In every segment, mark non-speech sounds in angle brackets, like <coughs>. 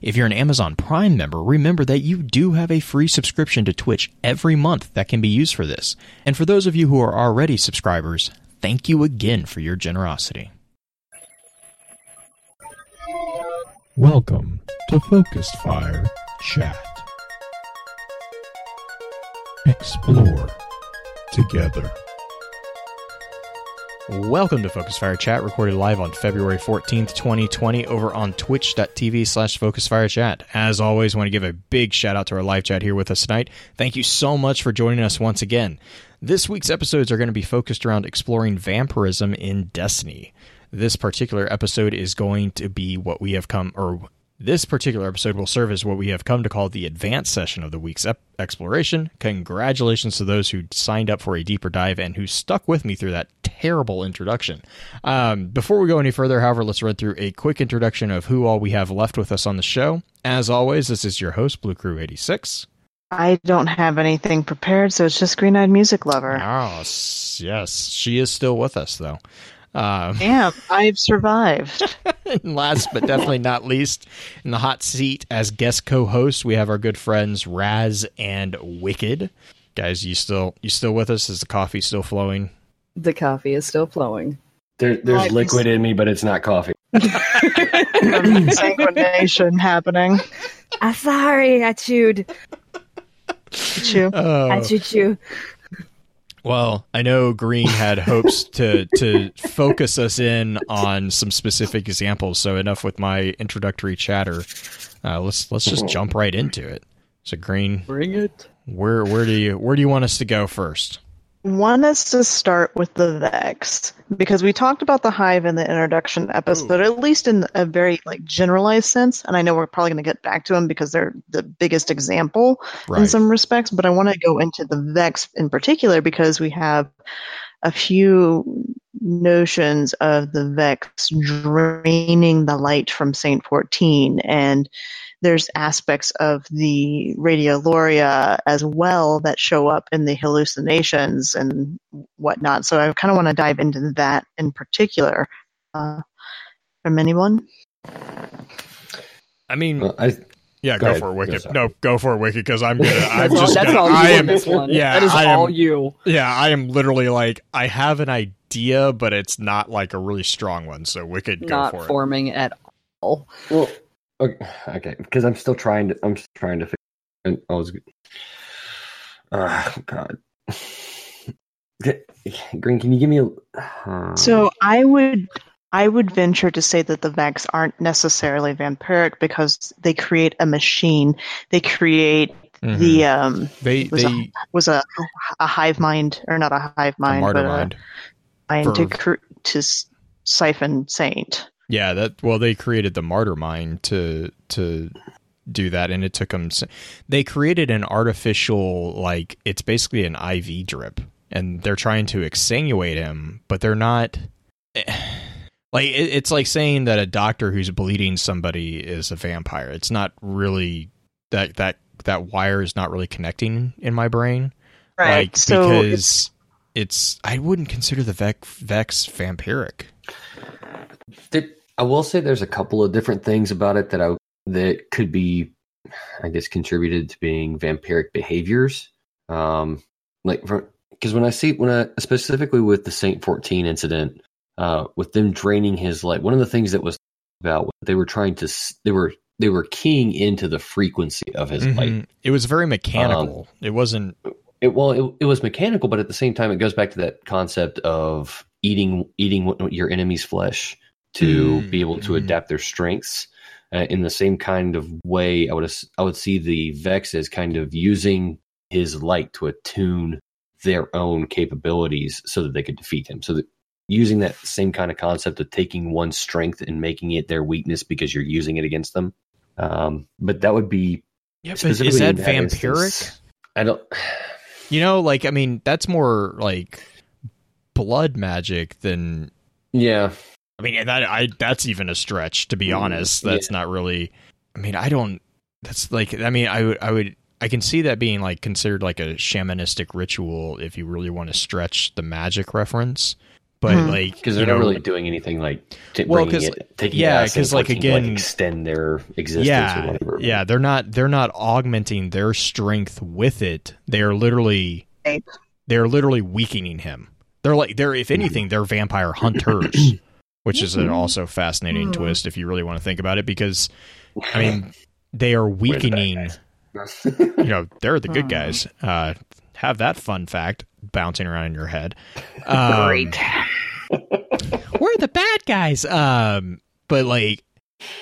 If you're an Amazon Prime member, remember that you do have a free subscription to Twitch every month that can be used for this. And for those of you who are already subscribers, thank you again for your generosity. Welcome to Focused Fire Chat. Explore together. Welcome to Focus Fire Chat, recorded live on February 14th, 2020, over on twitch.tv slash Focus Fire Chat. As always, want to give a big shout out to our live chat here with us tonight. Thank you so much for joining us once again. This week's episodes are going to be focused around exploring vampirism in Destiny. This particular episode is going to be what we have come, or this particular episode will serve as what we have come to call the advanced session of the week's ep- exploration. Congratulations to those who signed up for a deeper dive and who stuck with me through that terrible introduction. Um, before we go any further, however, let's run through a quick introduction of who all we have left with us on the show. As always, this is your host, Blue Crew 86. I don't have anything prepared, so it's just Green Eyed Music Lover. Oh, yes. She is still with us, though. Um, Damn, I've survived. <laughs> and last but definitely not least, in the hot seat as guest co-host, we have our good friends Raz and Wicked. Guys, you still you still with us? Is the coffee still flowing? The coffee is still flowing. There, there's Nice. liquid in me, but it's not coffee. <laughs> Synchronization happening. I'm sorry, I chewed. Chew. Oh. I chewed chew. Well, I know Green had <laughs> hopes to to focus us in on some specific examples. So enough with my introductory chatter. Uh, let's let's just jump right into it. So Green, Bring it. where where do you where do you want us to go first? Want us to start with the Vex because we talked about the Hive in the introduction episode, at least in a very like generalized sense. And I know we're probably going to get back to them because they're the biggest example in some respects. But I want to go into the Vex in particular because we have a few notions of the Vex draining the light from Saint 14 and there's aspects of the radiolaria as well that show up in the hallucinations and whatnot. So I kind of want to dive into that in particular. Uh, from anyone? I mean, Well, I, yeah, go go, ahead. for it, Wicked. sorry. no, go for it, Wicked, because I'm gonna. I'm <laughs> just that's gonna. all you I am. this one. yeah, that is I am- all you. Yeah, I am literally like I have an idea, but it's not like a really strong one. So Wicked, go Not for it. forming at all. well, okay, because I'm still trying to. I'm just trying to. Figure, and I was. Oh God. Okay, Green, can you give me a? uh, So I would I would venture to say that the Vex aren't necessarily vampiric because they create a machine. They create Mhm. the um they was a- they was a a hive mind or not a hive a mind martyr but a mind. mind to cr- to s- siphon Saint. Yeah, that well, they created the martyr mind to to do that, and it took them. They created an artificial like it's basically an IV drip, and they're trying to exsanguinate him, but they're not. Eh, like it, it's like saying that a doctor who's bleeding somebody is a vampire. It's not really that that that wire is not really connecting in my brain. Like so because it's I wouldn't consider the Vex, Vex vampiric. There- I will say there's a couple of different things about it that I that could be, I guess, contributed to being vampiric behaviors. Um, like because when I see when I specifically with the Saint fourteen incident, uh, with them draining his light, one of the things that was about they were trying to they were they were keying into the frequency of his light. Mhm. It was very mechanical. it wasn't. It, well, it, it was mechanical, but at the same time, it goes back to that concept of eating eating your enemy's flesh to Mm, be able to mm. adapt their strengths. Uh, in the same kind of way, I would I would see the Vex as kind of using his light to attune their own capabilities so that they could defeat him. So that using that same kind of concept of taking one strength and making it their weakness because you're using it against them. Um, but that would be Yeah, specifically is that that vampiric? instance, I don't. You know, like I mean, that's more like blood magic than Yeah, I mean, that I that's even a stretch to be Mm, honest. That's not really. I mean, I don't. That's like. I mean, I would. I would. I can see that being like considered like a shamanistic ritual if you really want to stretch the magic reference. But Hmm. like, because they're not know, really doing anything like t- Well, bringing 'cause- it, taking yeah, because like, to, again- extend their existence or yeah, whatever. yeah, they're not. They're not augmenting their strength with it. They are literally. They're literally weakening him. They're like they're if anything they're vampire hunters, <clears throat> which is an also fascinating Hmm. twist if you really want to think about it because I <laughs> mean they are We're the weakening. <laughs> you know they're the good Hmm. guys. Uh, have that fun fact bouncing around in your head. <laughs> Um, we're the bad guys. Um, but like,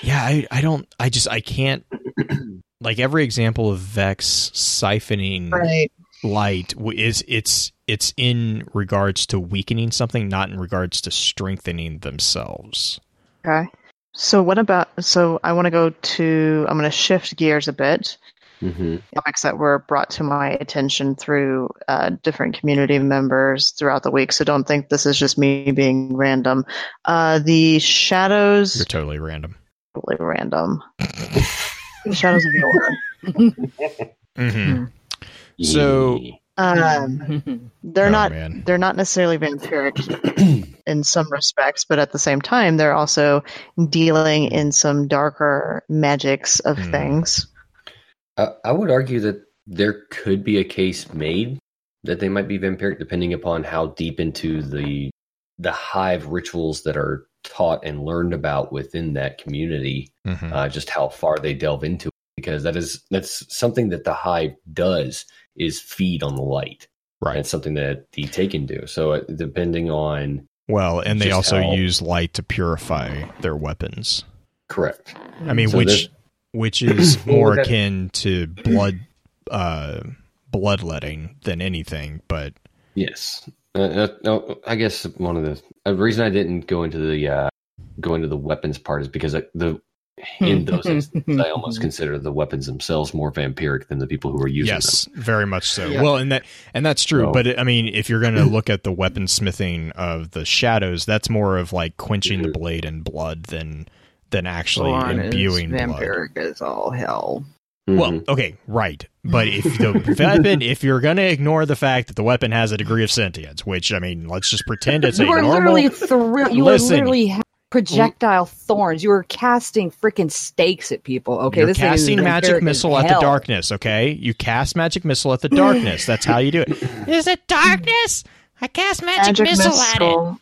yeah, I, I don't, I just, I can't. <clears throat> Like every example of Vex siphoning Right. light is it's it's in regards to weakening something, not in regards to strengthening themselves. Okay. So what about? So I want to go to. I'm going to shift gears a bit. Mhm. Topics that were brought to my attention through uh, different community members throughout the week. So don't think this is just me being random. Uh, the shadows. You're totally random. totally random. the shadows of Yor. <laughs> Mm-hmm. So- Yeah. Um, <laughs> they're Oh, not. man. They're not necessarily vampiric <clears throat> in some respects, but at the same time, they're also dealing in some darker magics of Hmm. things. I, I would argue that there could be a case made that they might be vampiric, depending upon how deep into the the hive rituals that are taught and learned about within that community, Mhm. uh, just how far they delve into it. Because that is that's something that the hive does is feed on the light. Right. it's something that the taken do. So uh, depending on Well, and they also how- use light to purify their weapons. correct. I mean, So which which <coughs> is more that- akin to blood uh bloodletting than anything, but Yes. Uh, uh, I guess one of the a reason I didn't go into the uh, go into the weapons part is because I, the in hmm. those instances, hmm. I almost consider the weapons themselves more vampiric than the people who are using them. yes, very much so. Yeah. Well, and that and that's true. So- But I mean, if you're going to <clears throat> look at the weaponsmithing of the shadows, that's more of like quenching the Mhm. blade in blood than than actually Lauren is imbuing blood. vampiric as all hell. them. Well, mm-hmm. okay, right. But if the weapon, if you're going to ignore the fact that the weapon has a degree of sentience, which I mean, let's just pretend it's a you were normal. literally thrill- You Listen. were literally ha- projectile thorns. You were casting freaking stakes at people. Okay, you're this casting magic missile at the darkness. Okay, you cast magic missile at the darkness. That's how you do it. <laughs> Is it darkness? I cast magic, missile, at it. missile.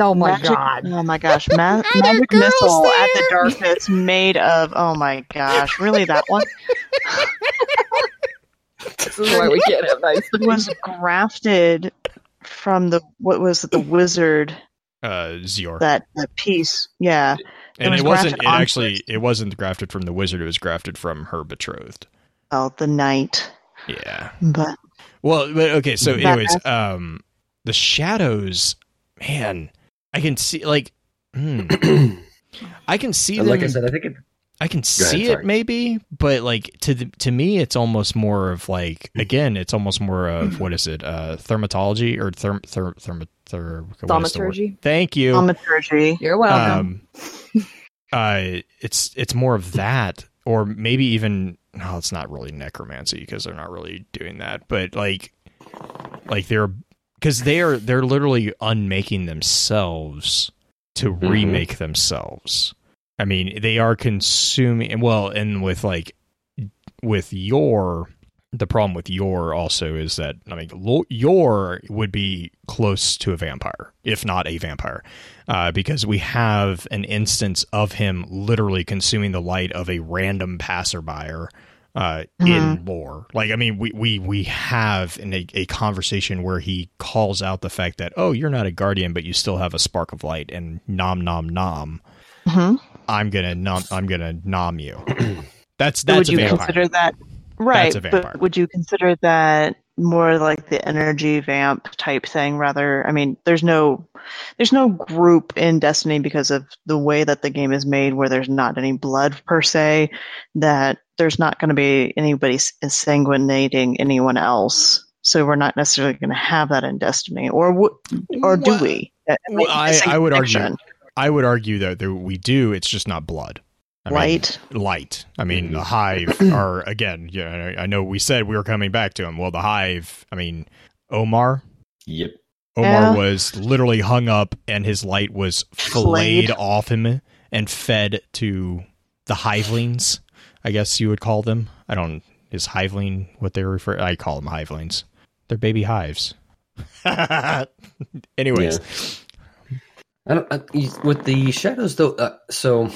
Oh my magic, god! Oh my gosh! Ma- <laughs> magic girls missile at the darkness made of. Oh my gosh! Really, that one This is why we can't have <laughs> nice things. was grafted from the what was it? The wizard Uh, Xyor. that that piece. Yeah. and was it wasn't. It actually. it. It wasn't grafted from the wizard. It was grafted from her betrothed. Oh, the knight. Yeah. But Well, but okay. So, That- anyways, um, the shadows, man, I can see like, hmm, <clears throat> I can see them. like I said, I think it, I can ahead, see it maybe, but like to the, to me, it's almost more of like again, it's almost more of what is it, uh, thermatology or therm therm therm ther, what is? Thaumaturgy? Thank you. thaumaturgy. You're welcome. Um, <laughs> uh, it's it's more of that, or maybe even no, it's not really necromancy because they're not really doing that, but like, like they're because they are they're literally unmaking themselves to Mhm. remake themselves. I mean, they are consuming well, and with like with Yor the problem with Yor also is that I mean Yor would be close to a vampire, if not a vampire, uh, because we have an instance of him literally consuming the light of a random passerby uh, in lore. Like, I mean, we we we have in a, a conversation where he calls out the fact that oh, you're not a guardian, but you still have a spark of light, and nom nom nom. hmm I'm gonna nom. I'm gonna nom you. <clears throat> That's So that's would a you vampire. consider that right? That's a vampire. But would you consider that more like the energy vamp type thing? Rather, I mean, there's no there's no group in Destiny because of the way that the game is made, where there's not any blood per se. That there's not going to be anybody sanguinating anyone else. so we're not necessarily going to have that in Destiny, or w- or do Well- we? I I- it's a I would argue fiction. I would argue that there, we do. It's just not blood. I mean, light. light. I mean, the mm. hive <clears throat> are again. Yeah, I I know we said we were coming back to him. Well, the hive. I mean, Omar. Yep. Omar Yeah. was literally hung up, and his light was filleted Flayed. off him and fed to the hivelings. I guess you would call them. I don't. Is hiveling what they refer? I call them hivelings. They're baby hives. <laughs> Anyways, I don't, I, with the shadows though. Uh, so,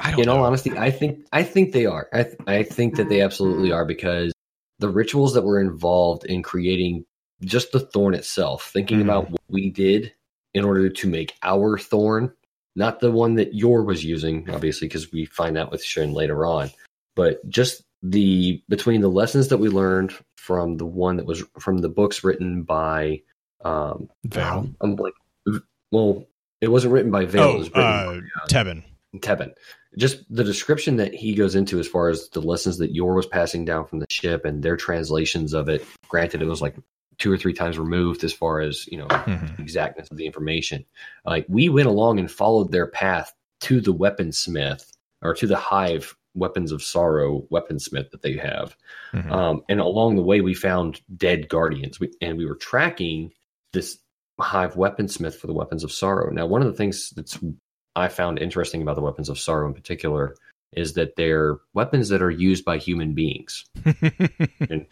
I don't in all know. honesty, I think I think they are. I th- I think that they absolutely are because the rituals that were involved in creating just the thorn itself, thinking Mhm. about what we did in order to make our thorn, not the one that Yor was using, obviously, because we find out with Shin later on, but just the between the lessons that we learned from the one that was from the books written by um Vale. I'm like well it wasn't written by Vale, it Oh, was written uh, by, uh, Tevin. Tevin. Just the description that he goes into as far as the lessons that Yor was passing down from the ship and their translations of it. Granted, it was like two or three times removed as far as, you know, Mhm. exactness of the information. Like we went along and followed their path to the weaponsmith or to the hive weapons of sorrow weaponsmith that they have. Mhm. Um, and along the way, we found dead guardians, we, and we were tracking this hive weaponsmith for the weapons of sorrow. Now, one of the things that's I found interesting about the weapons of sorrow in particular is that they're weapons that are used by human beings. <laughs> And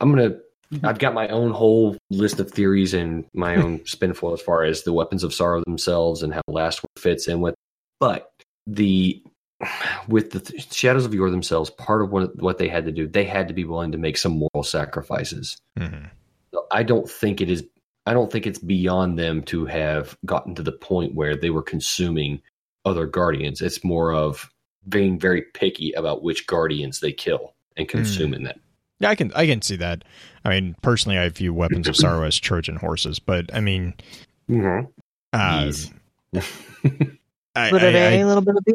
I'm gonna. I've got my own whole list of theories and my own <laughs> spinful as far as the weapons of sorrow themselves and how Last one fits in with. But the with the th- shadows of Yor themselves, part of what what they had to do, they had to be willing to make some moral sacrifices. Mhm. I don't think it is. I don't think it's beyond them to have gotten to the point where they were consuming other guardians. It's more of being very picky about which guardians they kill and consume in that. Yeah, I can I can see that. I mean, personally, I view weapons of sorrow as Trojan horses, but I mean, Mm-hmm. uh, Yes. <laughs> I, Bit of I- A, I- a little bit of B.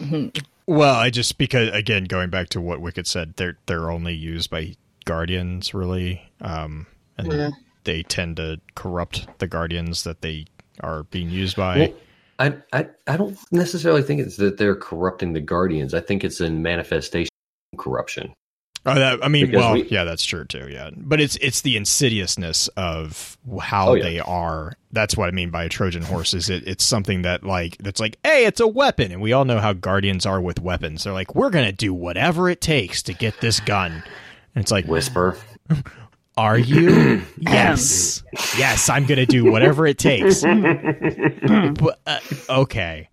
Mhm. well, I just because again, going back to what Wicked said, they're they're only used by guardians, really, um, and Yeah. They tend to corrupt the guardians that they are being used by. Well, I, I I don't necessarily think it's that they're corrupting the guardians. I think it's a manifestation corruption. Oh, that, I mean, Because well, we- yeah, that's true too. Yeah, but it's it's the insidiousness of how Oh, yeah. they are. That's what I mean by a Trojan horse. Is it? It's something that like that's like, hey, it's a weapon, and we all know how guardians are with weapons. They're like, we're gonna do whatever it takes to get this gun. And it's like, Whisper. <laughs> are <clears throat> you? yes, yes, I'm gonna do whatever it takes. <laughs> But, uh, okay,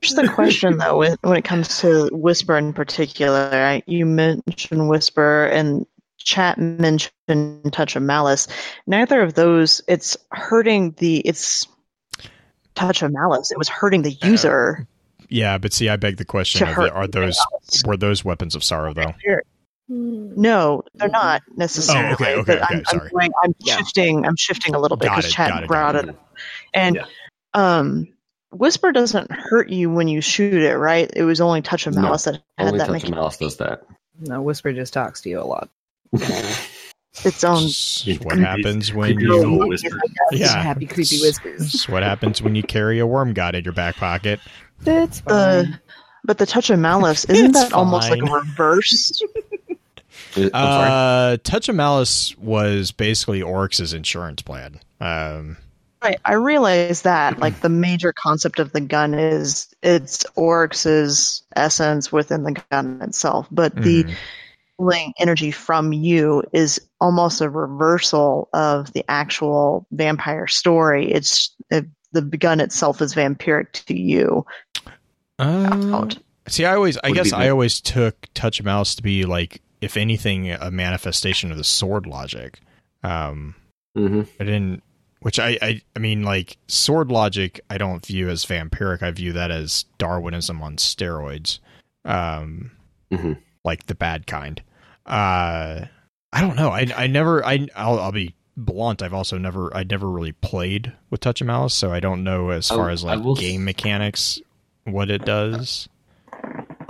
Just the question, though, when, when it comes to Whisper in particular. Right? You mentioned Whisper, and chat mentioned Touch of Malice. Neither of those, it's hurting the. It's Touch of Malice. It was hurting the user. yeah, but see, I beg the question: To of hurt the, are those were those weapons of sorrow though? No, they're not necessarily. Oh, okay, okay, but okay, I'm, sorry. I'm, going- I'm Yeah. shifting. I'm shifting a little bit because it, chat got it, brought it, and Yeah. um, Whisper doesn't hurt you when you shoot it, right? It was only Touch of No, Malice that had Only that touch of mechanic. mouse does that. No, Whisper just talks to you a lot. <laughs> Its own. It's what happens when you little. Yeah. Happy creepy whispers. It's what happens when you carry a worm god in your back pocket. That's The fine. but the touch of malice isn't It's that almost like a reverse? <laughs> I'm sorry. Uh, Touch of Malice was basically Oryx's insurance plan. Um, Right, I realize that like the major concept of the gun is it's Oryx's essence within the gun itself, but the pulling energy from you is almost a reversal of the actual vampire story. It's it, the gun itself is vampiric to you. Uh, see, I always, I Would guess, I always took Touch of Malice to be like, if anything, a manifestation of the sword logic. Um, Mhm. I didn't, which I, I, I mean, like sword logic, I don't view as vampiric. I view that as Darwinism on steroids. Um, Mhm. like the bad kind. Uh, I don't know. I, I never, I, I'll, I'll be blunt. I've also never, I never really played with Touch of Malice, so I don't know as far I- as like will game mechanics what it does.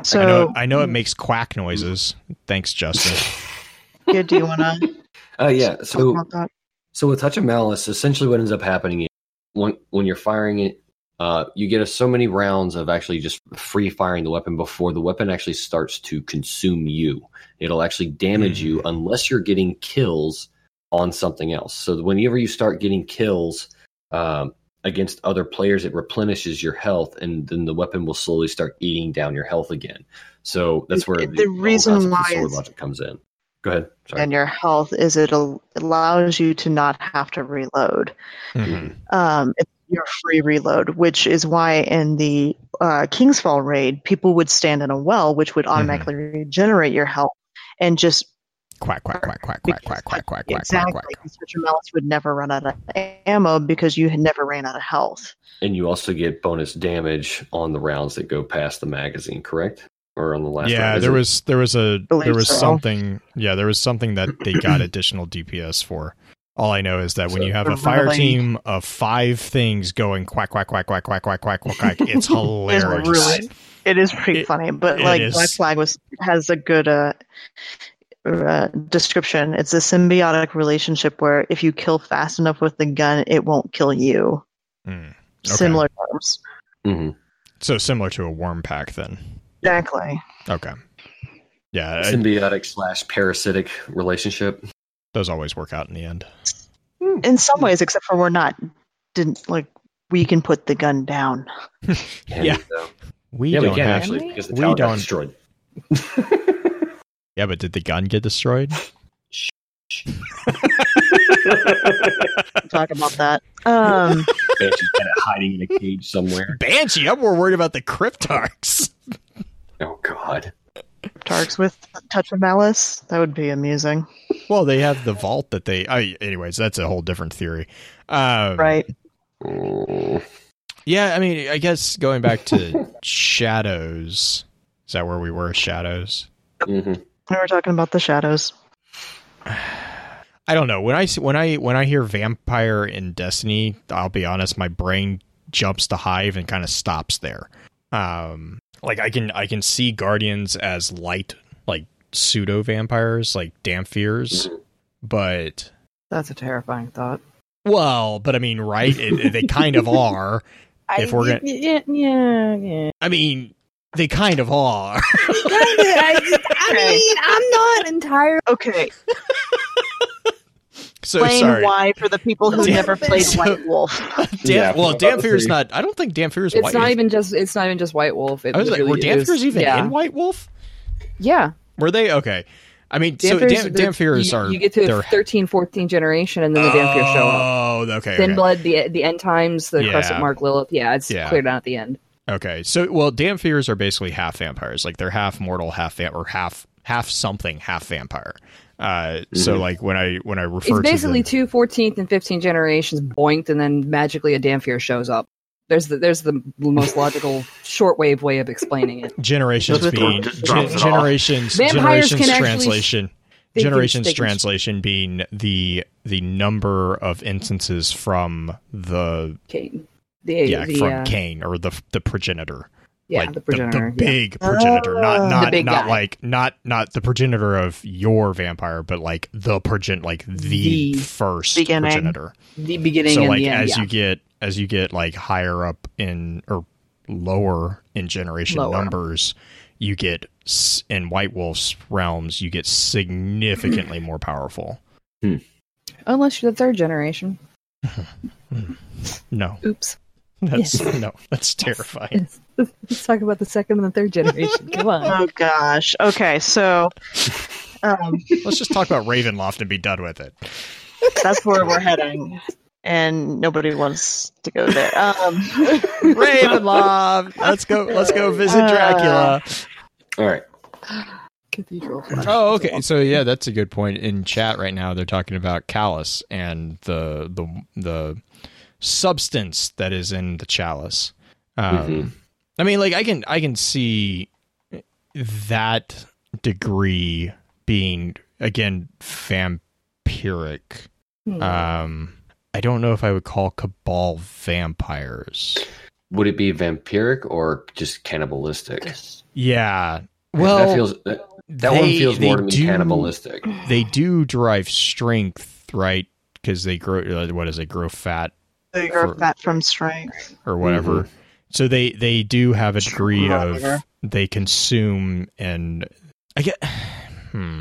So I know, I know it makes quack noises. Thanks, Justin. yeah, do you want to <laughs> Uh, yeah. talk So about that? So with touch of malice, essentially what ends up happening is when when you're firing it, uh, you get a, so many rounds of actually just free firing the weapon before the weapon actually starts to consume you. It'll actually damage you unless you're getting kills on something else. So whenever you start getting kills um, against other players, it replenishes your health, and then the weapon will slowly start eating down your health again. So that's where The- the, the reason why sword is- logic comes in. Go ahead. Sorry. And your health is it allows you to not have to reload. Mhm. Um, it's your free reload, which is why in the uh, King's Fall raid, people would stand in a well, which would automatically regenerate your health, and just Quack quack quack quack quack quack quack quack quack exactly. quack quack. because Such a would never run out of ammo because you had never ran out of health. And you also get bonus damage on the rounds that go past the magazine, correct? Or on the last Yeah, round? There it- was there was a Believe there was so. something. Yeah, there was something that they got additional DPS for. All I know is that when you have a fire Really? team of five things going quack quack quack quack quack quack quack quack quack, it's It's hilarious. really, it is pretty It- funny, but like is. Black Flag was has a good uh, uh, description. It's a symbiotic relationship where if you kill fast enough with the gun, it won't kill you. Hmm. Okay. Similar terms. Mhm. So similar to a worm pack, then. Exactly. Okay. Yeah, I- symbiotic slash parasitic relationship. those always work out in the end. In some ways, except for we're not didn't like we can put the gun down. And, <laughs> Yeah. uh, We yeah, don't can have. actually because the we tower got don't- destroyed. <laughs> Yeah, but did the gun get destroyed? <laughs> Talk about that. Um, Banshee's kind of hiding in a cage somewhere. Banshee. I'm more worried about the Cryptarchs. Oh God. Tarks with touch of malice. That would be amusing, Well, they have the vault that they. I, anyways, that's a whole different theory. Um, right? Yeah, I mean, I guess going back to <laughs> shadows. Is that where we were? Shadows. Mhm. We were talking about the shadows. I don't know. When I see- when I when I hear vampire in Destiny, I'll be honest, my brain jumps to Hive and kind of stops there. Um, like I can I can see Guardians as light, like pseudo vampires, like Dhampirs, but That's a terrifying thought. well, but I mean, right? It, it- they kind of <laughs> are. If we're gonna- yeah, yeah, yeah. I mean, they kind of are. I, I mean, I'm not entirely. Okay, so explain sorry. why for the people who Damn never played So- White Wolf. <laughs> Dam- Yeah, well, I'm about to Dhampir's say- not. I don't think Dhampir's It's white. not even just. It's not even just White Wolf. It I was like, were literally is- even yeah. in White Wolf? Yeah, Were they okay? I mean, so Dhampir's- Dam- the- Dhampir's you, are You get to they're- 13, 14 generation, and then the Dhampir show up. Oh, okay. Thin okay. blood, the the end times, the Yeah. crescent mark Lilith. Yeah, it's Yeah. cleared out at the end. Okay, so well, Dhampirs are basically half vampires. Like they're half mortal, half vamp, or half half something, half vampire. Uh, So Mhm. like when I when I refer It's basically to them, two 14th and 15th generations boinked, and then magically a Dhampir shows up. There's the there's the most logical <laughs> shortwave way of explaining it. generations being gen- generations Vampires generations can actually translation They can- generations can- translation being the the number of instances from the Cain. The, yeah the, from uh, Cain or the the progenitor yeah, like the progenitor. the, yeah. big progenitor, not Ah. not The big not guy. like not not the progenitor of your vampire, but like the progen like the, The first beginning. progenitor. the beginning So and like the end. as yeah. you get as you get like higher up in or lower in generation Lower. numbers, you get in White Wolf's realms, you get significantly more powerful. Unless you're the third generation. <laughs> No, Oops. <laughs> that's Yes. no, that's terrifying. Let's talk about the second and the third generation. Come on. Oh gosh. Okay, so um, Let's just talk about Ravenloft and be done with it. that's where we're heading, and nobody wants to go there. Um, Ravenloft, let's go. Let's go visit Uh, Dracula. All right. Cathedral. Oh, okay. So yeah, that's a good point. In chat right now, they're talking about chalice and the the the substance that is in the chalice. Um, Mhm. I mean, like I can I can see that degree being again vampiric. Hmm. Um, I don't know if I would call Cabal vampires. Would it be vampiric or just cannibalistic? Yeah. Well, that Well, feels that, That one feels more to me do- cannibalistic. They do derive strength, right? Because they grow. uh, What is it? Grow fat They grow For- fat from strength. or whatever. So they they do have a degree of they consume and I get. Hmm.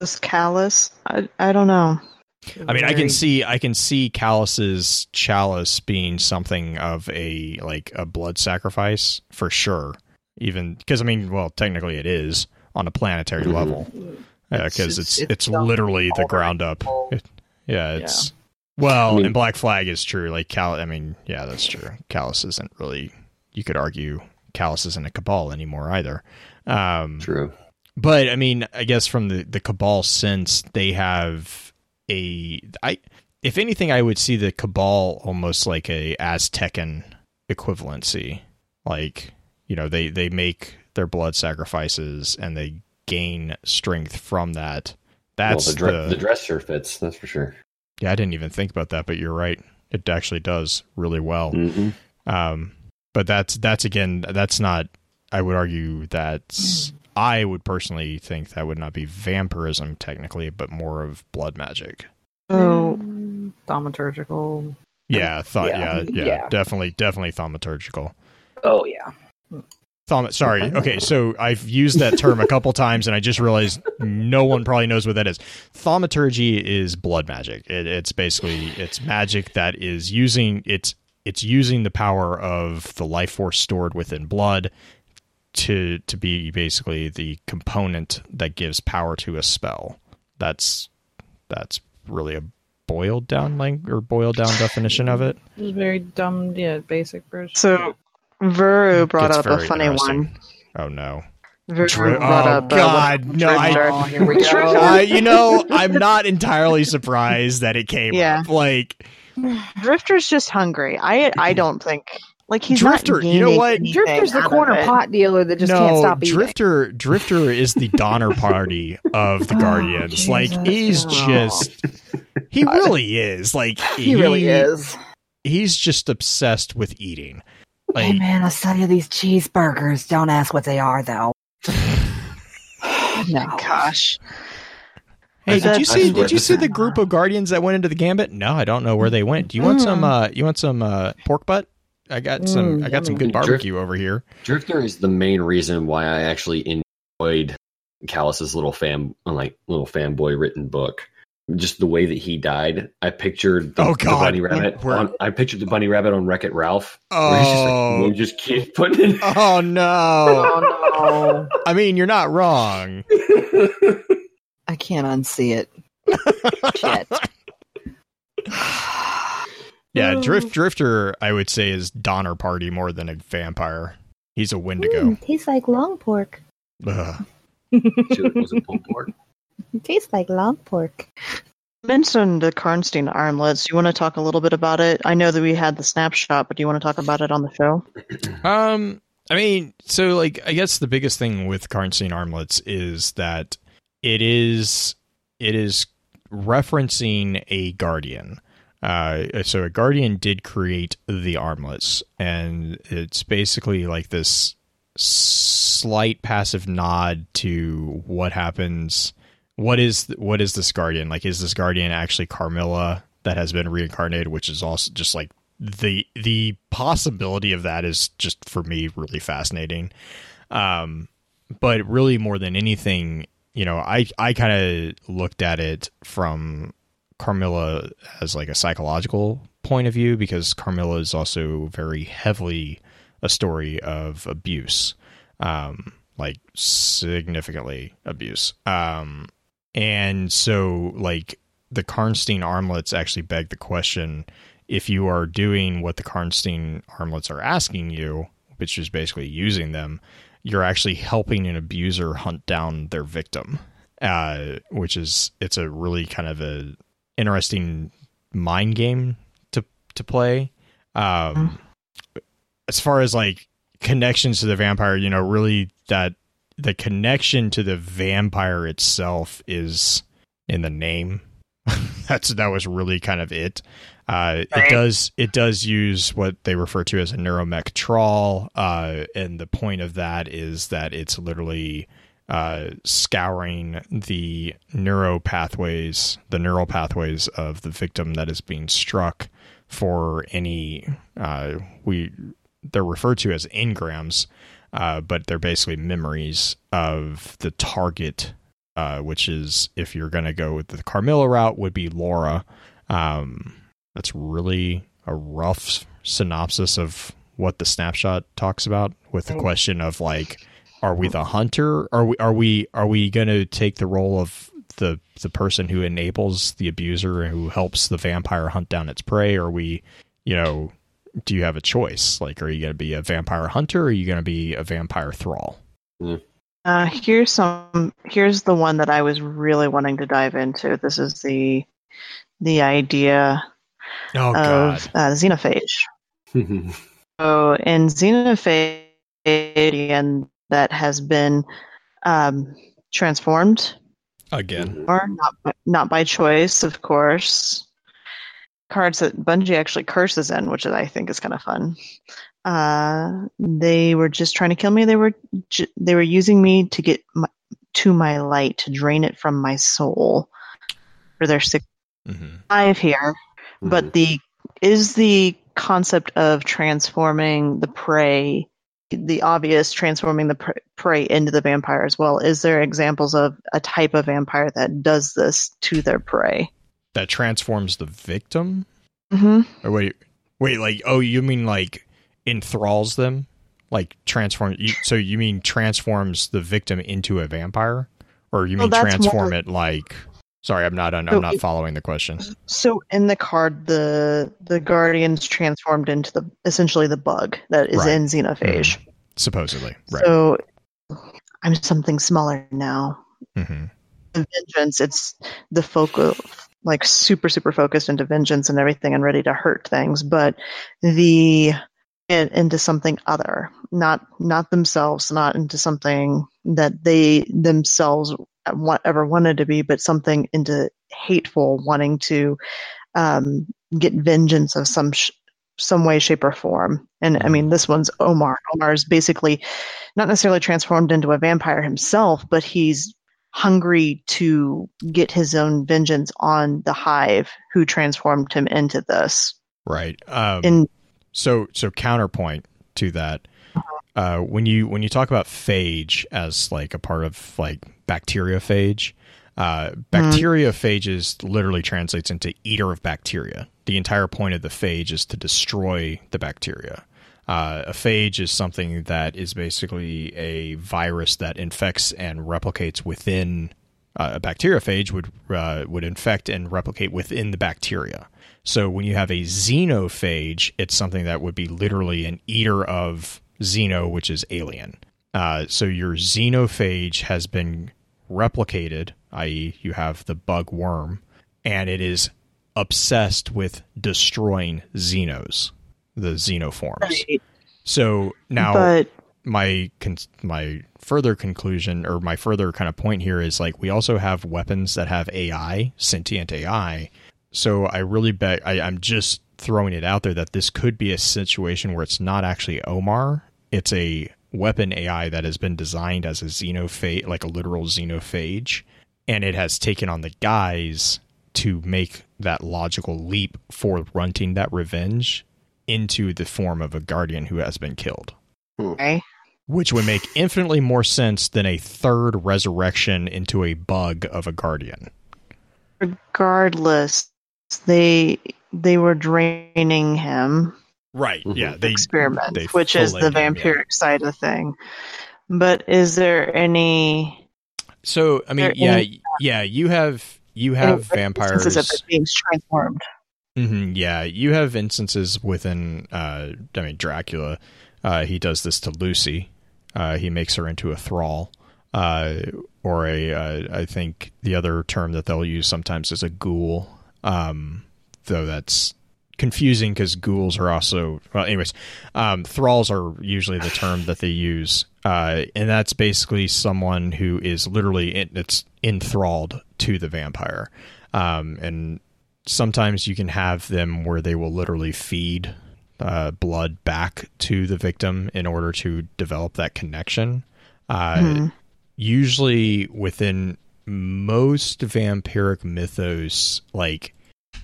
This Calus, I, I don't know. I mean, I can see I can see Calus's chalice being something of a like a blood sacrifice for sure. Even because I mean, well, technically it is on a planetary Mhm. level It's- because it's it's- it's, it's literally the ground up. It- yeah, it's well, I mean- and Black Flag is true. Like Cal, I mean, yeah, that's true. Calus isn't really. You could argue Calus isn't a cabal anymore either. Um, True. but I mean, I guess from the the cabal sense, they have a I. If anything, I would see the cabal almost like a Aztecan equivalency. Like you know, they they make their blood sacrifices and they gain strength from that. That's well, the, dre- the, the dress sure fits. That's for sure. Yeah. I didn't even think about that, but you're right. It actually does really well. hmm Um, but that's that's again that's not. I would argue that I would personally think that would not be vampirism technically, but more of blood magic. So Mm, thaumaturgical. Yeah, thought yeah, Yeah, yeah, yeah. definitely, definitely thaumaturgical. Oh yeah. Thaumat. Sorry. Okay, so I've used that term a couple times, and I just realized no one probably knows what that is. Thaumaturgy is blood magic. It, it's basically it's magic that is using it's it's using the power of the life force stored within blood to to be basically the component that gives power to a spell. That's that's really a boiled down lang- or boiled down definition of it. It was very dumb, yeah, basic version. So Vuru brought up a funny interesting. one. Oh no. Vuru Dri- brought oh, up. uh, God, what- no, I, oh, here we go. <laughs> Uh, you know, I'm not entirely surprised that it came Yeah. up. Like Drifter's just hungry. I I don't think like he's Drifter, Not you know what? anything Drifter's the corner pot dealer that just no, can't stop eating. Drifter. Drifter is the Donner <laughs> Party of the Oh, Guardians. like he's Jesus. just, he really is. Like He really is. He's just obsessed with eating. Hey Like man, I'll sell you these cheeseburgers. Don't ask what they are though. <sighs> No. Gosh, Hey, did you see? Did you see the group of guardians that went into the gambit? No, I don't know where they went. Do you want some? Mm. Uh, you want some uh, pork butt? I got some. Mm, I got some good barbecue over here. Drifter is the main reason why I actually enjoyed Calus's little fan, like little fanboy written book. Just the way that he died, I pictured the, Oh, the bunny rabbit. We're- On, I pictured the bunny rabbit on Wreck It Ralph. where he's just like, Oh, "We'll just keep putting it. <laughs> oh no! Oh no. I mean, you're not wrong. <laughs> I can't unsee it. Shit. <sighs> Yeah, <sighs> Drift Drifter, I would say, is Donner Party more than a vampire. He's a Wendigo. Mm, tastes like long pork. Ugh. Sure, it wasn't pulled pork. Tastes like long pork. mentioned the Karnstein armlets. Do you want to talk a little bit about it? I know that we had the snapshot, but do you want to talk about it on the show? <clears throat> Um, I mean, so like, I guess the biggest thing with Karnstein armlets is that it is it is referencing a guardian. Uh, so a guardian did create the armlets, and it's basically like this slight passive nod to what happens. What is what is this guardian like? Is this guardian actually Carmilla that has been reincarnated, which is also just like the the possibility of that is just for me really fascinating. Um, but really more than anything, you know, I I kind of looked at it from Carmilla as like a psychological point of view because Carmilla is also very heavily a story of abuse, um, like significantly abuse. Um, and so like the Karnstein armlets actually beg the question if you are doing what the Karnstein armlets are asking you, which is basically using them, you're actually helping an abuser hunt down their victim. Uh, which is it's a really kind of a interesting mind game to to play. Um, as far as like connections to the vampire, you know, really that the connection to the vampire itself is in the name. <laughs> That's that was really kind of it. Uh, It does it does use what they refer to as a neuromech trawl, uh, and the point of that is that it's literally uh, scouring the neuro pathways, the neural pathways of the victim that is being struck for any uh, we they're referred to as engrams, uh, but they're basically memories of the target, uh, which is if you're going to go with the Carmilla route, would be Laura. Um, that's really a rough synopsis of what the snapshot talks about, with the question of like, are we the hunter? Are we are we are we going to take the role of the the person who enables the abuser and who helps the vampire hunt down its prey? Are we, you know, do you have a choice? Like, are you going to be a vampire hunter or are you going to be a vampire thrall? Uh, here's some. Here's the one that I was really wanting to dive into. This is the the idea Oh God! of uh, xenophage. <laughs> So in xenophage, and that has been um, transformed, Again, or not not by choice, of course. Cards that Bungie actually curses in, which I think is kind of fun. Uh, they were just trying to kill me. They were ju- they were using me to get my, to my light, to drain it from my soul. For their six hmm five here, but the is the concept of transforming the prey the obvious transforming the pr- prey into the vampire as well is there examples of a type of vampire that does this to their prey that transforms the victim. mm-hmm. Or wait, wait, like oh, you mean like enthralls them, like transform? You, so you mean transforms the victim into a vampire, or you mean that's transform more- it like? Sorry, I'm not. I'm So not it- following the question. so in the card the the guardians transformed into the essentially the bug that is Right. in xenophage Supposedly, right? so i'm something smaller now hmm the vengeance it's the focal like super super focused into vengeance and everything and ready to hurt things but the in, into something other not not themselves not into something that they themselves ever wanted to be but something into hateful wanting to um, get vengeance of some sh- some way shape or form. And i mean this one's omar. Omar is basically not necessarily transformed into a vampire himself but he's hungry to get his own vengeance on the hive who transformed him into this. Right. Um, In so so counterpoint to that uh, when you when you talk about phage as like a part of like bacteriophage uh, bacteriophages literally translates into eater of bacteria the entire point of the phage is to destroy the bacteria uh, a phage is something that is basically a virus that infects and replicates within uh, a bacteriophage would uh, would infect and replicate within the bacteria. So when you have a xenophage, it's something that would be literally an eater of xeno, which is alien. Uh, so your xenophage has been replicated, i.e., you have the bug worm, and it is obsessed with destroying xenos, the xenoforms. So now but my con- my further conclusion or my further kind of point here is like we also have weapons that have AI, sentient AI. So I really bet I, I'm just throwing it out there that this could be a situation where it's not actually Omar. It's a weapon AI that has been designed as a xenophage, like a literal xenophage, and it has taken on the guise to make that logical leap for runting that revenge into the form of a guardian who has been killed okay. which would make infinitely more sense than a third resurrection into a bug of a guardian. regardless, they they were draining him Right. Mhm. Yeah. They experiment, they which is filleted the him, yeah. vampiric side of thing. But is there any So I mean, yeah, any- yeah. You have you any have instances of vampires. it being transformed? Hmm yeah, you have instances within. Uh, I mean, Dracula. Uh, he does this to Lucy. Uh, he makes her into a thrall. Uh, or a, uh, I think the other term that they'll use sometimes is a ghoul. Um, though that's confusing because ghouls are also well. Anyways, um, thralls are usually the term that they use, uh, and that's basically someone who is literally in, it's enthralled to the vampire. Um, and sometimes you can have them where they will literally feed uh, blood back to the victim in order to develop that connection. Uh, Mhm. usually within most vampiric mythos, like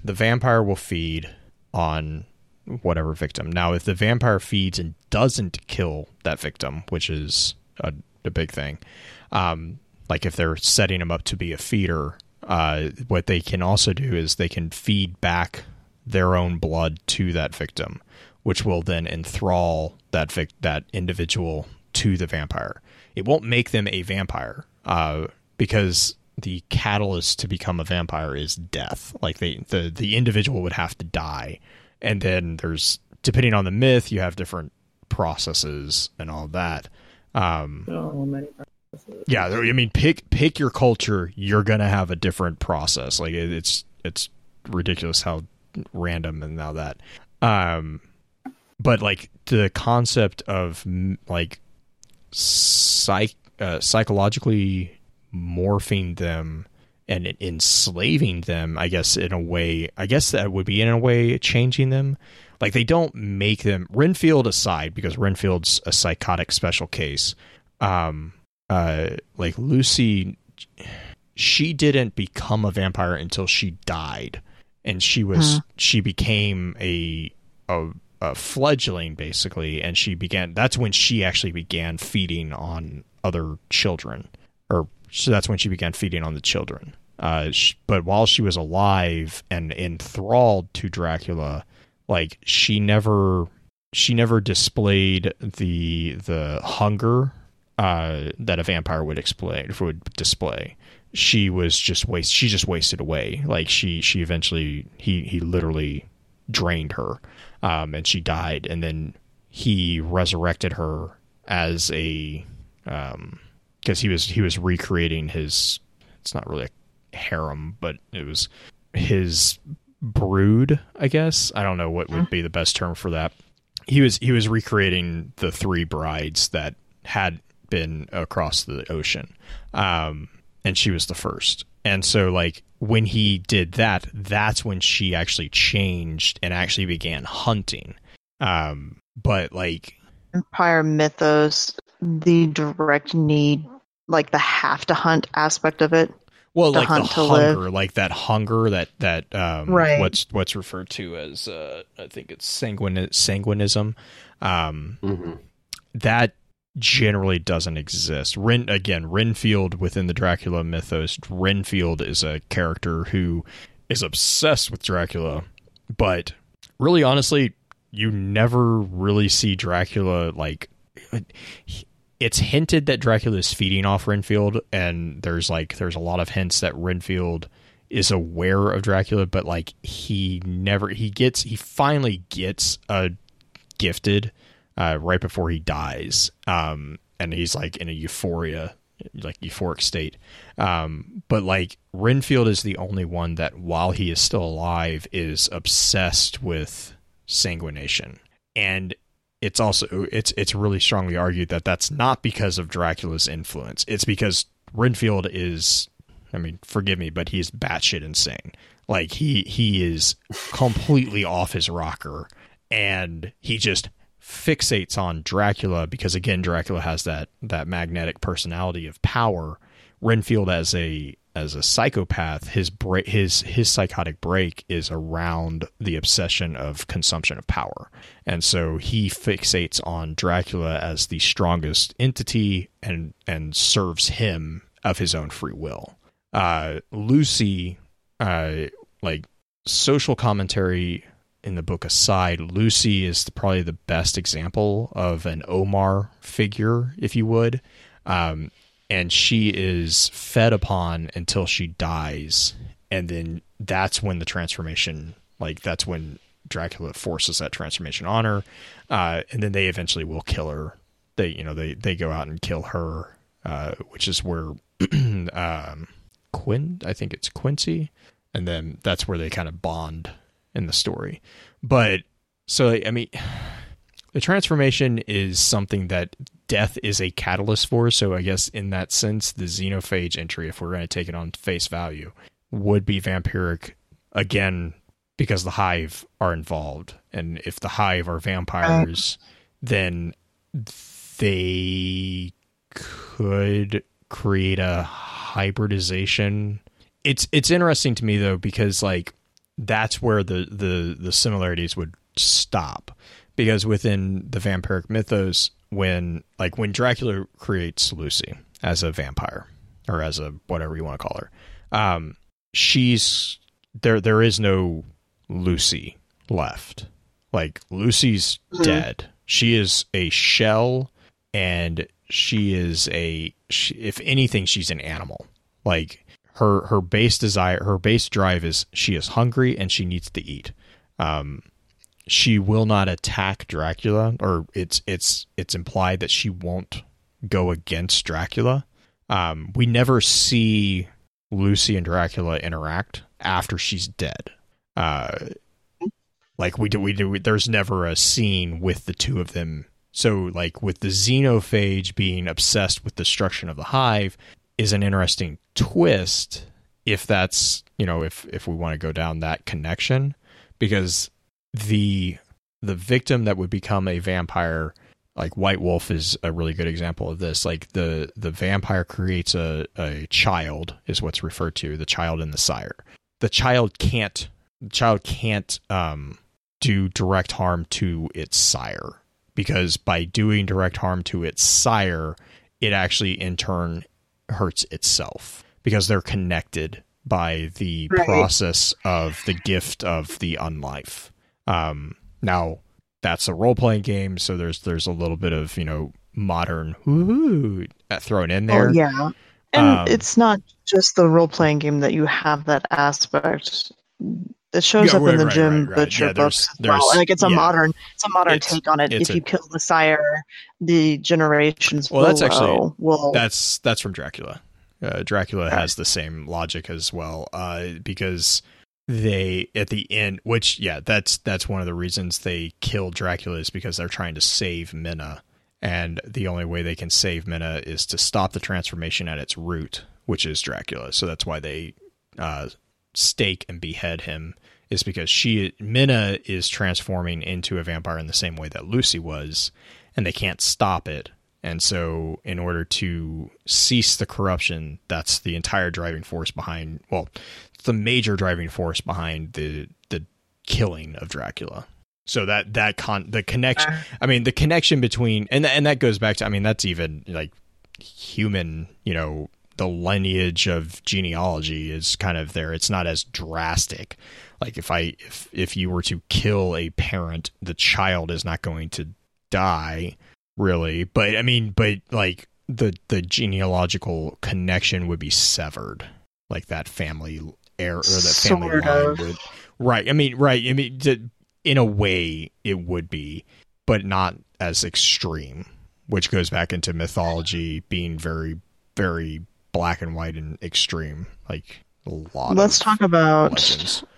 the vampire will feed on whatever victim. Now, if the vampire feeds and doesn't kill that victim, which is a, a big thing, um, like if they're setting them up to be a feeder, uh, what they can also do is they can feed back their own blood to that victim, which will then enthrall that vic- that individual to the vampire. It won't make them a vampire, uh, because the catalyst to become a vampire is death. Like they, the the individual would have to die, and then there's depending on the myth, you have different processes and all that. Um, many yeah, I mean, pick pick your culture. You're gonna have a different process. Like it, it's it's ridiculous how random and now that. Um, but like the concept of like psych uh, psychologically morphing them and enslaving them, I guess in a way, I guess that would be in a way changing them. Like they don't make them Renfield aside because Renfield's a psychotic special case. Um, uh, like Lucy, she didn't become a vampire until she died, and she was Huh. she became a a a fledgling basically, and she began. That's when she actually began feeding on other children, or so that's when she began feeding on the children. Uh, sh- but while she was alive and enthralled to Dracula, like she never she never displayed the the hunger uh, that a vampire would display would display. She was just waste. She just wasted away. Like she she eventually he he literally drained her, um, and she died. And then he resurrected her as a um because he was he was recreating his. It's not really a harem, but it was his brood. I guess I don't know what would be the best term for that. He was he was recreating the three brides that had been across the ocean, um, and she was the first. And so, like when he did that, that's when she actually changed and actually began hunting. Um, but like Empire mythos, the direct need, like the have to hunt aspect of it. Well, The like the hunt to live. hunger, like that hunger that that um, Right. what's what's referred to as uh, I think it's sanguin sanguinism. Um, hmm that generally doesn't exist. Ren again, Renfield within the Dracula mythos, Renfield is a character who is obsessed with Dracula, but really honestly, you never really see Dracula like it's hinted that Dracula is feeding off Renfield and there's like there's a lot of hints that Renfield is aware of Dracula, but like he never he gets he finally gets a gifted uh, right before he dies. Um, and he's like in a euphoria, like euphoric state. Um, but like Renfield is the only one that, while he is still alive, is obsessed with sanguination. And it's also it's it's really strongly argued that that's not because of Dracula's influence. It's because Renfield is, I mean, forgive me, but he's batshit insane. Like he he is completely off his rocker, and he just fixates on Dracula because again, Dracula has that that magnetic personality of power. Renfield as a as a psychopath, his break his his psychotic break is around the obsession of consumption of power, and so he fixates on Dracula as the strongest entity and and serves him of his own free will. Uh, Lucy, uh, like social commentary in the book aside, Lucy is probably the best example of an Omar figure, if you would. Um, and she is fed upon until she dies. And then that's when the transformation, like, that's when Dracula forces that transformation on her. Uh, and then they eventually will kill her. They, you know, they, they go out and kill her, uh, which is where, <clears throat> um, Quin, I think it's Quincy. And then that's where they kind of bond in the story. But so I mean the transformation is something that death is a catalyst for, so I guess in that sense the xenophage entry if we're going to take it on face value would be vampiric again because the hive are involved and if the hive are vampires uh. then they could create a hybridization. It's it's interesting to me though because like that's where the the the similarities would stop. Because within the vampiric mythos when like when Dracula creates Lucy as a vampire or as a whatever you want to call her um she's there there is no Lucy left. Like Lucy's Mhm. dead. She is a shell and she is a she, if anything she's an animal. Like her her base desire her base drive is she is hungry and she needs to eat. Um she will not attack Dracula or it's it's it's implied that she won't go against Dracula. Um we never see Lucy and Dracula interact after she's dead. Uh like we do we do there's never a scene with the two of them. So like with the xenophage being obsessed with destruction of the hive is an interesting twist if that's you know if if we want to go down that connection because the the victim that would become a vampire like white wolf is a really good example of this like the the vampire creates a a child is what's referred to the child and the sire. The child can't the child can't um do direct harm to its sire because by doing direct harm to its sire it actually in turn hurts itself because they're connected by the Right. process of the gift of the unlife. Um, now that's a role playing game, so there's there's a little bit of you know modern woo thrown in there. Oh, yeah. And Um, it's not just the role playing game that you have that aspect. It shows Yeah, up right, in the right, Jim right. Butcher Yeah, books as well. Like it's a yeah. modern, it's a modern It's- take on it. If a- you kill the sire, the generations Well, that's below actually- will. That's that's from Dracula. Uh, Dracula has the same logic as well, uh, because they at the end, which yeah, that's that's one of the reasons they kill Dracula is because they're trying to save Mina, and the only way they can save Mina is to stop the transformation at its root, which is Dracula. So that's why they uh, stake and behead him. Is because she Mina is transforming into a vampire in the same way that Lucy was, and they can't stop it. And so, in order to cease the corruption, that's the entire driving force behind. Well, the major driving force behind the the killing of Dracula. So that that con the connection. Uh. I mean, the connection between and and that goes back to. I mean, that's even like human. You know, the lineage of genealogy is kind of there. It's not as drastic. Like if I if if you were to kill a parent, the child is not going to die really but i mean but like the the genealogical connection would be severed like that family heir or that family Sort line of. would right i mean right i mean to, in a way it would be but not as extreme which goes back into mythology being very very black and white and extreme like a lot Let's talk about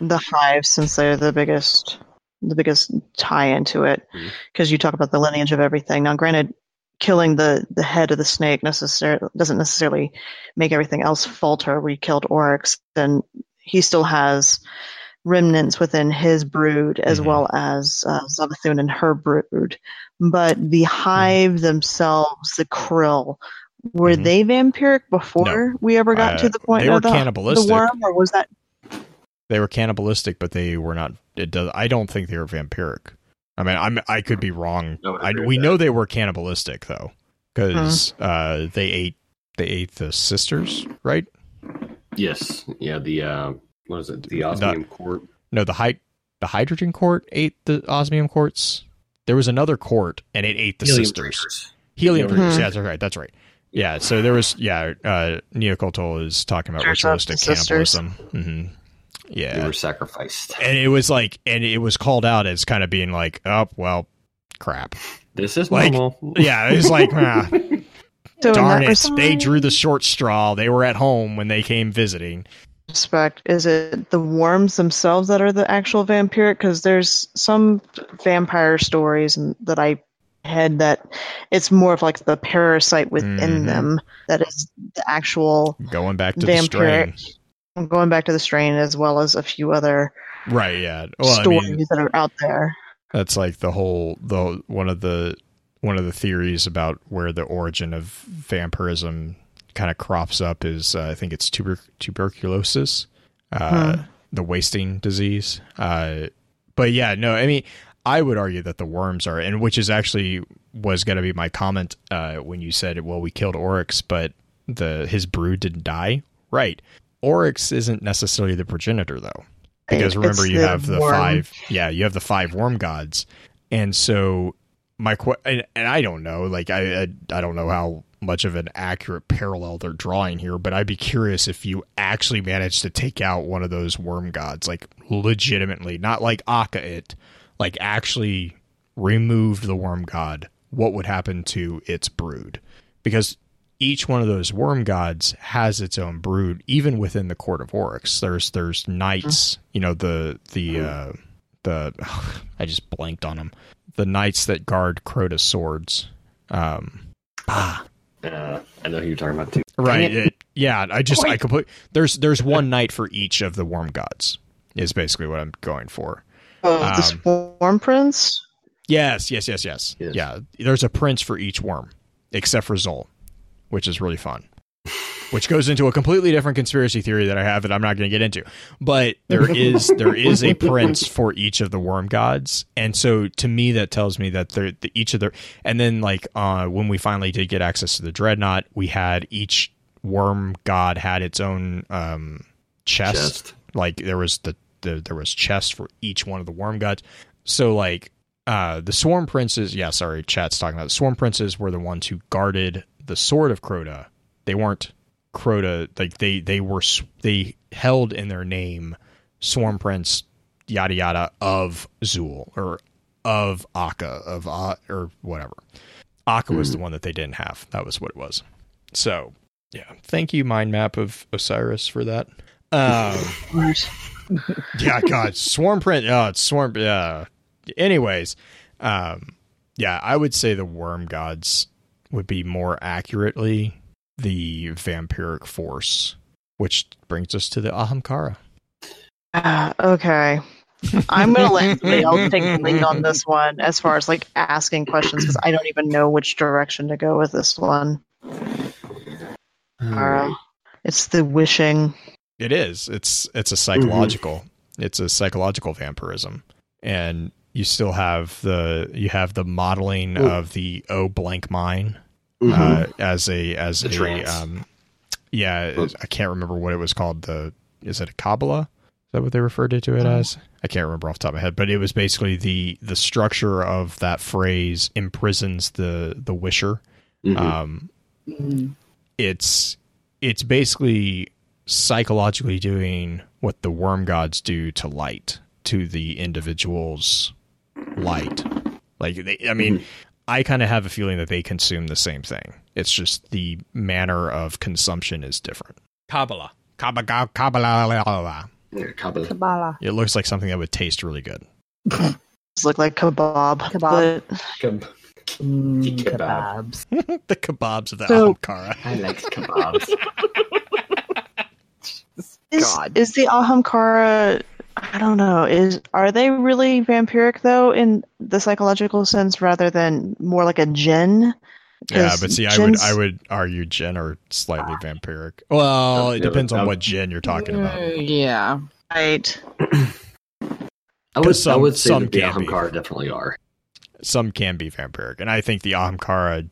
the hive since they're the biggest the biggest tie into it because you talk about the lineage of everything. Now granted killing the the head of the snake necessarily doesn't necessarily make everything else falter. We killed oryx then he still has remnants within his brood as Mhm. well as uh, Savathun and her brood. But the hive themselves the krill were Mhm. they vampiric before we ever got Uh, to the point they were of the, the cannibalistic. worm or was that they were cannibalistic, but they were not. It does. I don't think they were vampiric. I mean, I'm. I could be wrong. I would I, we with know they were cannibalistic though, because uh, they ate. They ate the sisters, right? Yes. Yeah. The uh, what is it? The osmium court. No, the hy- the hydrogen court ate the osmium quartz. There was another court, and it ate the Helium sisters. breakers. Helium Mhm. breakers. Yeah, that's right. That's right. Yeah. So there was. Yeah. Uh, Neocultal is talking about Turns out ritualistic the sisters. cannibalism. hmm They Yeah. were sacrificed. and it was like, and it was called out as kind of being like, oh well, crap. This is Like, normal. Yeah, it was like, <laughs> ah, <laughs> So in darn that it, they drew the short straw. They were at home when they came visiting. respect, is it the worms themselves that are the actual vampiric? Because there's some vampire stories and- that I had that it's more of like the parasite within Mhm. them that is the actual Going back to the strain. I'm going back to the strain as well as a few other right? Yeah. Well, I stories mean, that are out there. that's like the whole the one of the one of the theories about where the origin of vampirism kind of crops up is uh, I think it's tuber- tuberculosis, uh, the wasting disease. Uh, but yeah, no, I mean, I would argue that the worms are, and which is actually was going to be my comment uh, when you said, "Well, we killed Oryx, but the his brood didn't die." Right, Oryx isn't necessarily the progenitor though, because remember It's you the have the worm. five, yeah, you have the five worm gods, and so my and, and I don't know, like I, I I don't know how much of an accurate parallel they're drawing here, but I'd be curious if you actually managed to take out one of those worm gods, like legitimately, not like Aka it, like actually removed the worm god, what would happen to its brood? Because each one of those worm gods has its own brood, even within the court of Oryx. There's there's knights, you know, the the uh the <sighs> I just blanked on them. The knights that guard Crota's swords. Um ah, Uh, I know who you're talking about too. Right. it- yeah, I just I complete there's there's one knight for each of the worm gods is basically what I'm going for. Oh, the Um, Swarm Prince? Yes, yes, yes, yes. Yes. Yeah. There's a prince for each worm, except for Xol, which is really fun. Which goes into a completely different conspiracy theory that I have that I'm not going to get into. But there <laughs> is there is a prince for each of the worm gods, and so to me that tells me that they're the, each of their. And then like uh, when we finally did get access to the dreadnought, we had each worm god had its own um, chest. Chest. Like there was the, the there was chests for each one of the worm gods. So like uh the swarm princes yeah sorry chat's talking about the swarm princes were the ones who guarded the sword of crota. They weren't crota like they they were they held in their name swarm prince yada yada of Xol or of Akka of uh, or whatever. Akka was the one that they didn't have. That was what it was. So yeah thank you mind map of osiris for that. <laughs> Um yeah, God, swarm print. Oh, it's swarm. Yeah. Anyways, um, yeah, I would say the worm gods would be more accurately the vampiric force, which brings us to the Ahamkara. Ah, okay. I'm gonna let <laughs> somebody else take the lead on this one as far as like asking questions because I don't even know which direction to go with this one. Ara. It's the wishing. It is. It's it's a psychological. It's a psychological vampirism, and you still have the you have the modeling Ooh. of the O blank mine Mhm. uh, as a as The a trance. um, yeah. I can't remember what it was called. The is it a Kabbalah? Is that what they referred to it as? I can't remember off the top of my head, but it was basically the the structure of that phrase imprisons the the wisher. Mhm. Um, Mm. it's it's basically psychologically doing what the worm gods do to light to the individual's light like they, i mean i kind of have a feeling that they consume the same thing it's just the manner of consumption is different kabbalah kabbalah kabbalah Yeah, Kabbalah. Kabbalah. it looks like something that would taste really good It's look like kebab. Kebab. But Keb- Mm, Kebab. kebabs. <laughs> the kebabs of the So- Ahamkara. I like kebabs. <laughs> is, God. is the Ahamkara I don't know, is are they really vampiric though in the psychological sense rather than more like a jinn? Yeah, but see, I would I would argue Jin are slightly vampiric. Well, it depends on what Jin you're talking about. Mm, yeah. right. <clears throat> I would, some- I would say some that the can be. Ahamkara definitely are. Some can be vampiric, and I think the Ahamkara,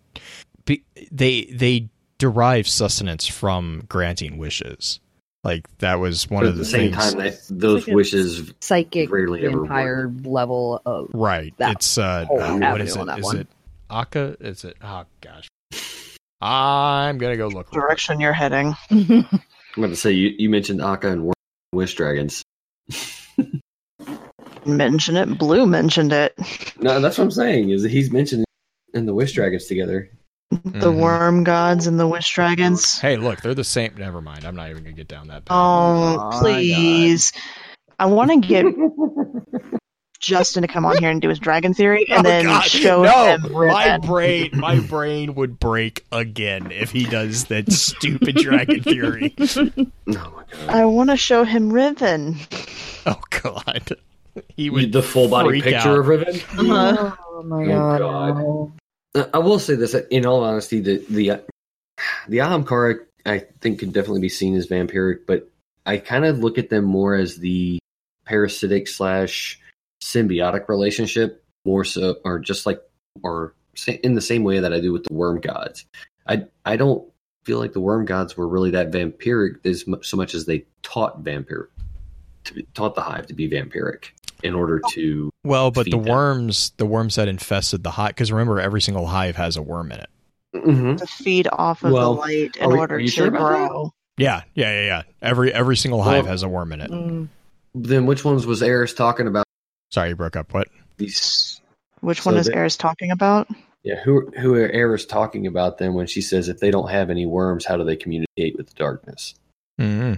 be- they they derive sustenance from granting wishes. Like that was one But of the the same things. time, that those like wishes Psychic Rarely ever vampire level of. right? that it's uh, whole uh, what avenue on it? that Is one. it Akka? Is it? Oh gosh, I'm gonna go look. Direction you're heading. <laughs> I'm going to say you, you mentioned Akka and Wish Dragons. <laughs> Mention it. Blue mentioned it. No, that's what I'm saying. Is that he's mentioned in the Wish Dragons together. The Mhm. worm gods and the wish dragons. Hey, look, they're the same. Never mind. I'm not even gonna get down that. path. Oh, my please. I want to get <laughs> Justin to come on here and do his dragon theory and Oh, then God, show no, him my brain, my brain would break again if he does that <laughs> stupid dragon theory. Oh. <laughs> I want to show him Riven. Oh God, he You- would the full body picture out. of Riven. Uh-huh. Oh my Oh, god. God. Uh, I will say this in all honesty, the the the Ahamkara I think could definitely be seen as vampiric, but I kind of look at them more as the parasitic slash symbiotic relationship, more so, or just like, or in the same way that I do with the worm gods. I I don't feel like the worm gods were really that vampiric as much, so much as they taught be, taught the hive to be vampiric in order to Well, but the them. worms, the worms that infested the hive, because remember, every single hive has a worm in it. Mhm. to feed off of Well, the light in we- order to sure grow. Yeah, yeah, yeah, yeah. Every every single hive Well- has a worm in it. Mm, Then which ones was Eris talking about? Sorry, you broke up. What? These Which So one is the- Eris talking about? Yeah, who who are Eris talking about then when she says if they don't have any worms, how do they communicate with the darkness? hmm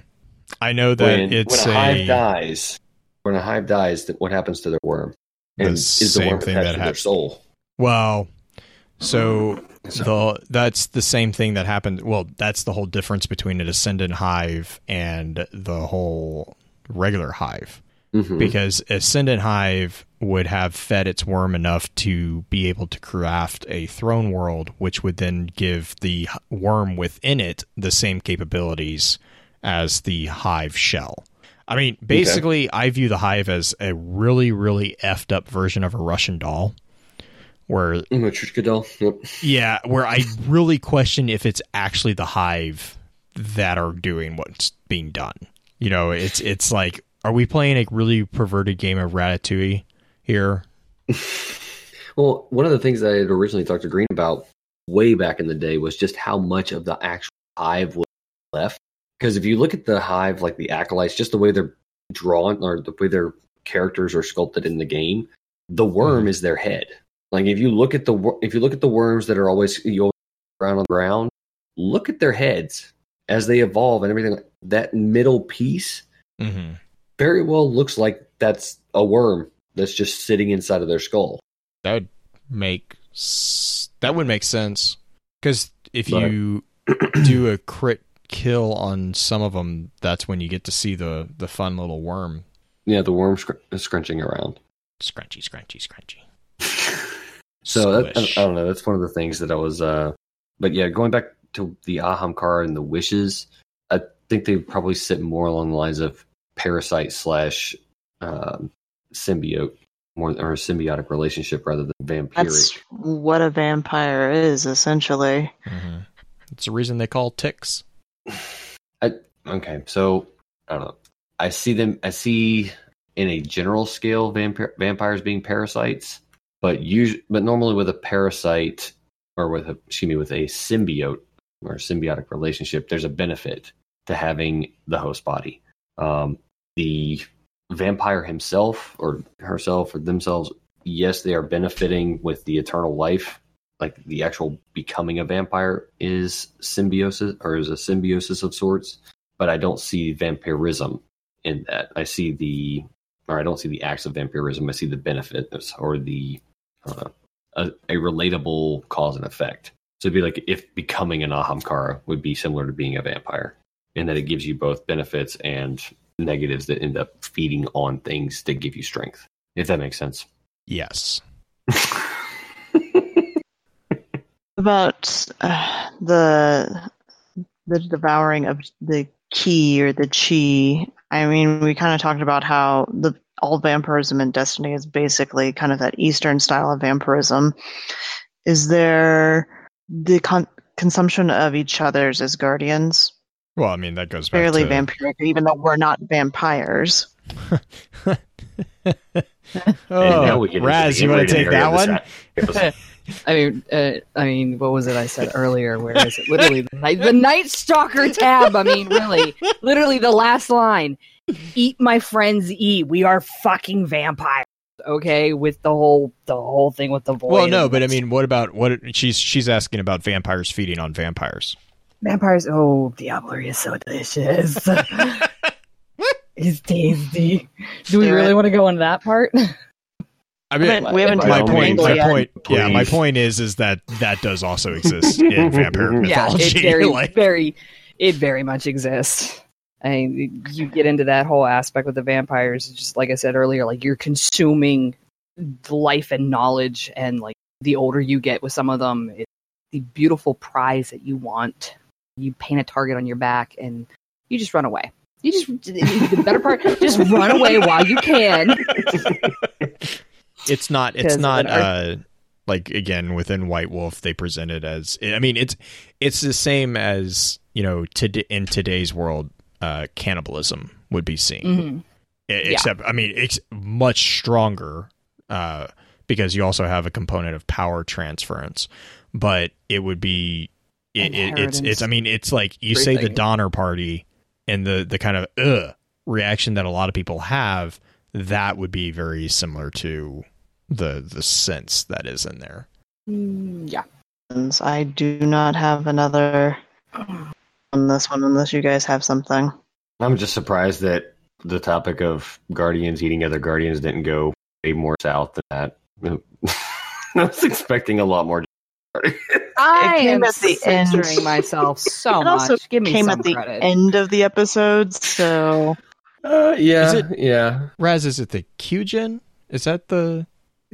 I know that when, it's when a, hive dies, when a hive dies, th- what happens to their worm? The And is the worm thing attached that to their soul? well. So So- the that's the same thing that happened. Well, that's the whole difference between a descendant hive and the whole regular hive. Mhm. because Ascendant Hive would have fed its worm enough to be able to craft a throne world, which would then give the worm within it the same capabilities as the hive shell. I mean, basically, I view the hive as a really, really effed up version of a Russian doll. Where, Matryoshka doll. Yep. yeah, where I really question if it's actually the hive that are doing what's being done. You know, it's it's like, are we playing a really perverted game of Ratatouille here? <laughs> Well, one of the things that I had originally talked to Green about way back in the day was just how much of the actual hive was left. Because if you look at the hive, like the acolytes, just the way they're drawn or the way their characters are sculpted in the game, the worm is their head. Like if you look at the if you look at the worms that are always you always around on the ground, look at their heads as they evolve and everything. That middle piece Mm-hmm. very well looks like that's a worm that's just sitting inside of their skull. That would make that would make sense because if Right. you do a crit kill on some of them, that's when you get to see the the fun little worm Yeah, the worm scr- scrunching around. scrunchy, scrunchy, scrunchy. <laughs> So that, I, I don't know. That's one of the things that I was. uh But yeah, going back to the Ahamkara and the wishes, I think they probably sit more along the lines of parasite slash um, symbiote, more or a symbiotic relationship rather than vampiric. That's what a vampire is, essentially. Mhm. It's the reason they call ticks. <sighs> Okay, so I don't know. I see them. I see in a general scale vampir- vampires being parasites, but usually, but normally with a parasite or with a excuse me with a symbiote or symbiotic relationship, there's a benefit to having the host body. Um, the vampire himself or herself or themselves, yes, they are benefiting with the eternal life. Like the actual becoming a vampire is symbiosis or is a symbiosis of sorts but I don't see vampirism in that. I see the, or I don't see the acts of vampirism. I see the benefits or the, uh, a, a relatable cause and effect. So it'd be like if becoming an Ahamkara would be similar to being a vampire, in that it gives you both benefits and negatives that end up feeding on things that give you strength. If that makes sense. Yes. <laughs> About uh, the the devouring of the key or the chi. I mean, we kind of talked about how the all vampirism in Destiny is basically kind of that Eastern style of vampirism. Is there the con- consumption of each other's as guardians Well, I mean that goes back fairly to vampiric, even though we're not vampires? <laughs> Oh, we get into Raz, you want to take that one? Act. It was- I mean, uh, I mean, what was it I said earlier? Where is it? Literally, the night, the Night Stalker tab. I mean, really, literally the last line: "Eat my friends, eat. We are fucking vampires." Okay, with the whole the whole thing with the void. Well, no, but I mean, what about what she's she's asking about vampires feeding on vampires? Vampires. Oh, Diablo is so delicious. <laughs> it's tasty. Do we really want to go into that part? I We haven't- we haven't my done point, my yet. point, yeah, my point is, is that that does also exist in <laughs> vampire mythology. yeah, it <laughs> very, like, very, it very much exists. I mean, you get into that whole aspect with the vampires, just like I said earlier, like you're consuming life and knowledge, and like the older you get with some of them, it's the beautiful prize that you want you paint a target on your back and you just run away. You just the better part, just run away while you can. <laughs> it's not it's not uh like again within white wolf they present it as i mean it's it's the same as you know to in today's world uh cannibalism would be seen. Mhm. E- except i mean it's much stronger uh because you also have a component of power transference. But it would be it, it, it's it's i mean it's like you say the donner party and the the kind of ugh reaction that a lot of people have that would be very similar to the the sense that is in there Mm, yeah. I do not have another on this one unless you guys have something. I'm just surprised that the topic of guardians eating other guardians didn't go way more south than that. <laughs> I was expecting a lot more. I came am at the end. censoring myself so It also much. Give me Came some at the credit. end of the episode, so Uh, yeah, Is it- yeah. raz is it the qgen is that the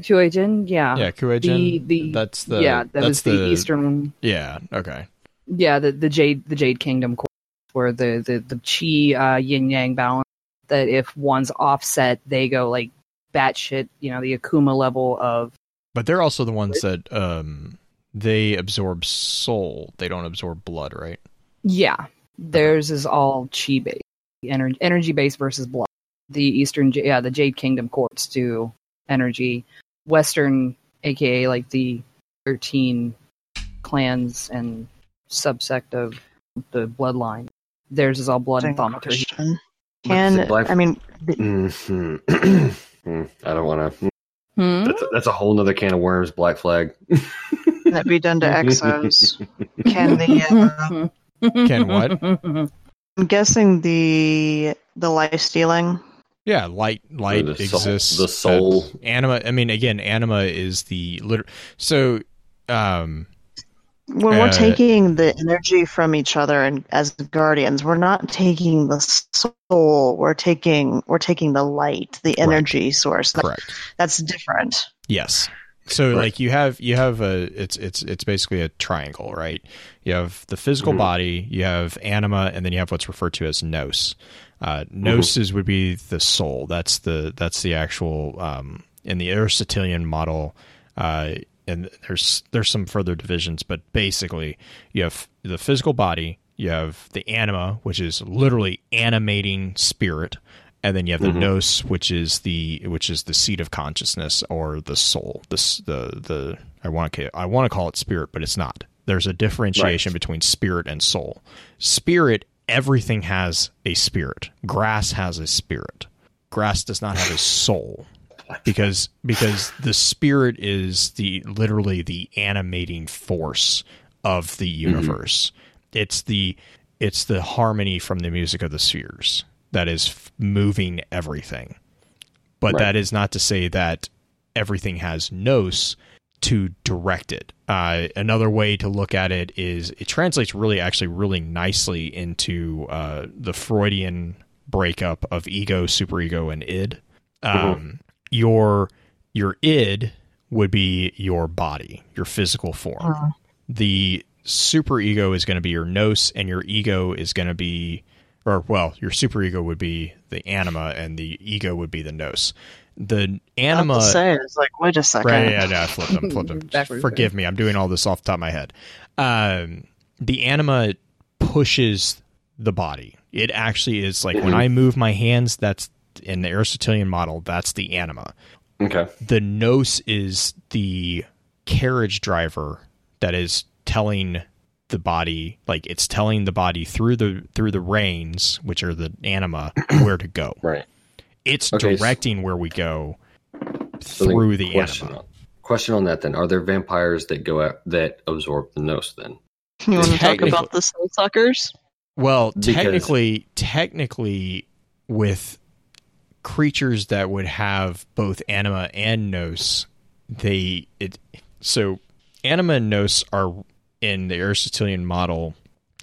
Kuei-jin, yeah. yeah The the that's the yeah, that that's was the, eastern yeah okay. Yeah, the, the Jade the Jade Kingdom where the, the, the chi uh, yin yang balance that if one's offset they go like batshit, you know, the Akuma level of but they're also the ones that um they absorb soul. They don't absorb blood right? Yeah, theirs is all chi based, energy energy based versus blood. The Eastern, yeah, the Jade Kingdom courts do energy. Western, aka like the thirteen clans and subsect of the bloodline, theirs is all blood and thaumaturgy. question. Can is it life- I mean Mhm. Hmm, <clears throat> I don't want to. Hmm? That's, that's a whole nother can of worms. Black flag. can that be done to Exos? <laughs> Can the uh, <laughs> Can what? <laughs> I'm guessing the the life stealing. Yeah, light light the soul- exists. the soul. that- anima. I mean, again, anima is the liter- So, um, When Uh, we're taking the energy from each other and as guardians, we're not taking the soul. We're taking we're taking the light, the energy source. That- correct. that's different. Yes. So, Right. like, you have you have a it's it's it's basically a triangle, right? You have the physical Mhm. body, you have anima, and then you have what's referred to as nous. Uh, nous is would be the soul. That's the that's the actual um, in the Aristotelian model. Uh, and there's there's some further divisions, but basically you have the physical body, you have the anima, which is literally animating spirit, and then you have the Mhm. nous, which is the which is the seat of consciousness or the soul. This the the I want to I want to call it spirit, but it's not. There's a differentiation between spirit and soul. Spirit, everything has a spirit. Grass has a spirit. Grass does not have a soul because because the spirit is the literally the animating force of the mm-hmm. universe. It's the it's the harmony from the music of the spheres that is f- moving everything. But Right. that is not to say that everything has nous to direct it. Uh, another way to look at it is it translates really actually really nicely into uh, the Freudian breakup of ego, superego, and id. Um, Your your id would be your body, your physical form. Uh, The superego is going to be your nous, and your ego is going to be, or well, your superego would be the anima, and the ego would be the nous. The anima, About to say, it's like, wait a second. Right, yeah, no, I flipped them, flipped them. <laughs> Forgive me, I'm doing all this off the top of my head. Um, the anima pushes the body. It actually is like when I move my hands, that's in the Aristotelian model, that's the anima. Okay. The nous is the carriage driver that is telling the body like it's telling the body through the through the reins which are the anima <clears throat> where to go Right. It's Okay, so- directing where we go through the question anima On, question on that then: Are there vampires that go out that absorb the nous? Then You want to talk about the soul suckers? Well, Because- technically, technically, with creatures that would have both anima and nous, they it so anima and nous are in the Aristotelian model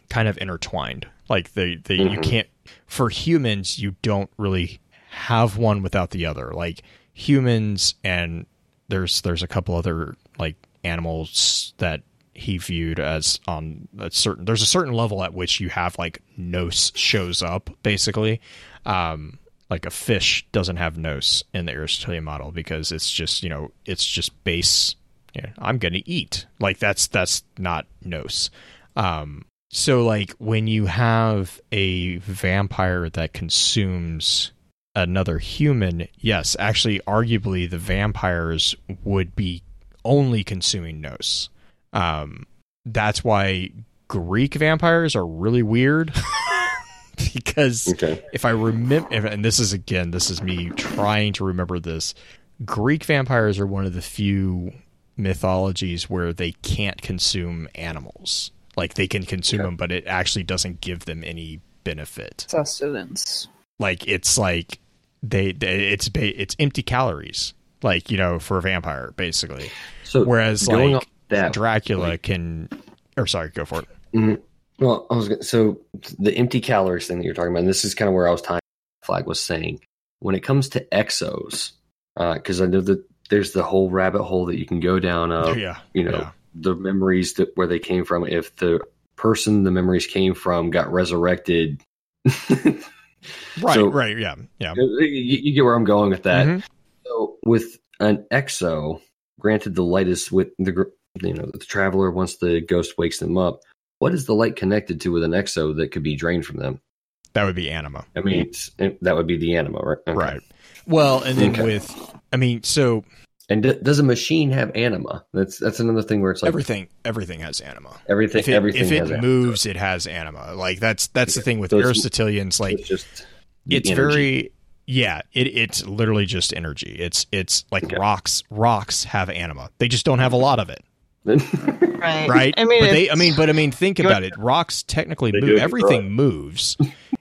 kind of intertwined. Like they, they you Mhm. can't for humans you don't really have one without the other. Like humans and there's there's a couple other like animals that he viewed as on a certain there's a certain level at which you have like nous shows up basically. Um like a fish doesn't have nous in the aristotelian model because it's just you know it's just base yeah, i'm gonna eat. Like that's that's not nous. Um so like when you have a vampire that consumes another human yes actually arguably the vampires would be only consuming nous um, that's why Greek vampires are really weird <laughs> because Okay. if I remember, and this is again, this is me trying to remember this. Greek vampires are one of the few mythologies where they can't consume animals. Like they can consume Okay. them, but it actually doesn't give them any benefit. Sustenance. Like it's like they, they it's ba- it's empty calories. Like you know, for a vampire, basically. So Whereas like that, Dracula like- can, or sorry, go for it. Mhm. Well, I was gonna, so the empty calories thing that you're talking about. And this is kind of where I was tying. Flag was saying when it comes to exos, because I know that there's the whole rabbit hole that you can go down of. yeah, You know, yeah. the memories that where they came from. If the person the memories came from got resurrected, <laughs> right, So- right, yeah, yeah. you, you get where I'm going with that. Mhm. So with an exo, granted the light is with the you know the traveler once the ghost wakes them up. What is the light connected to with an exo that could be drained from them? That would be anima, I mean, that would be the anima, right? Okay. right? Well, and then Okay. with, I mean, so And d- does a machine have anima? That's that's another thing where it's like everything, everything has anima. everything If it, everything if it has anima. moves, it has anima. Like that's that's the thing with So it's- Aristotelians. Like it's just it's energy. very yeah it, it's literally just energy it's it's like Okay. rocks rocks have anima they just don't have a lot of it <laughs> Right. right I mean, but they i mean but i mean think about it rocks technically move it everything moves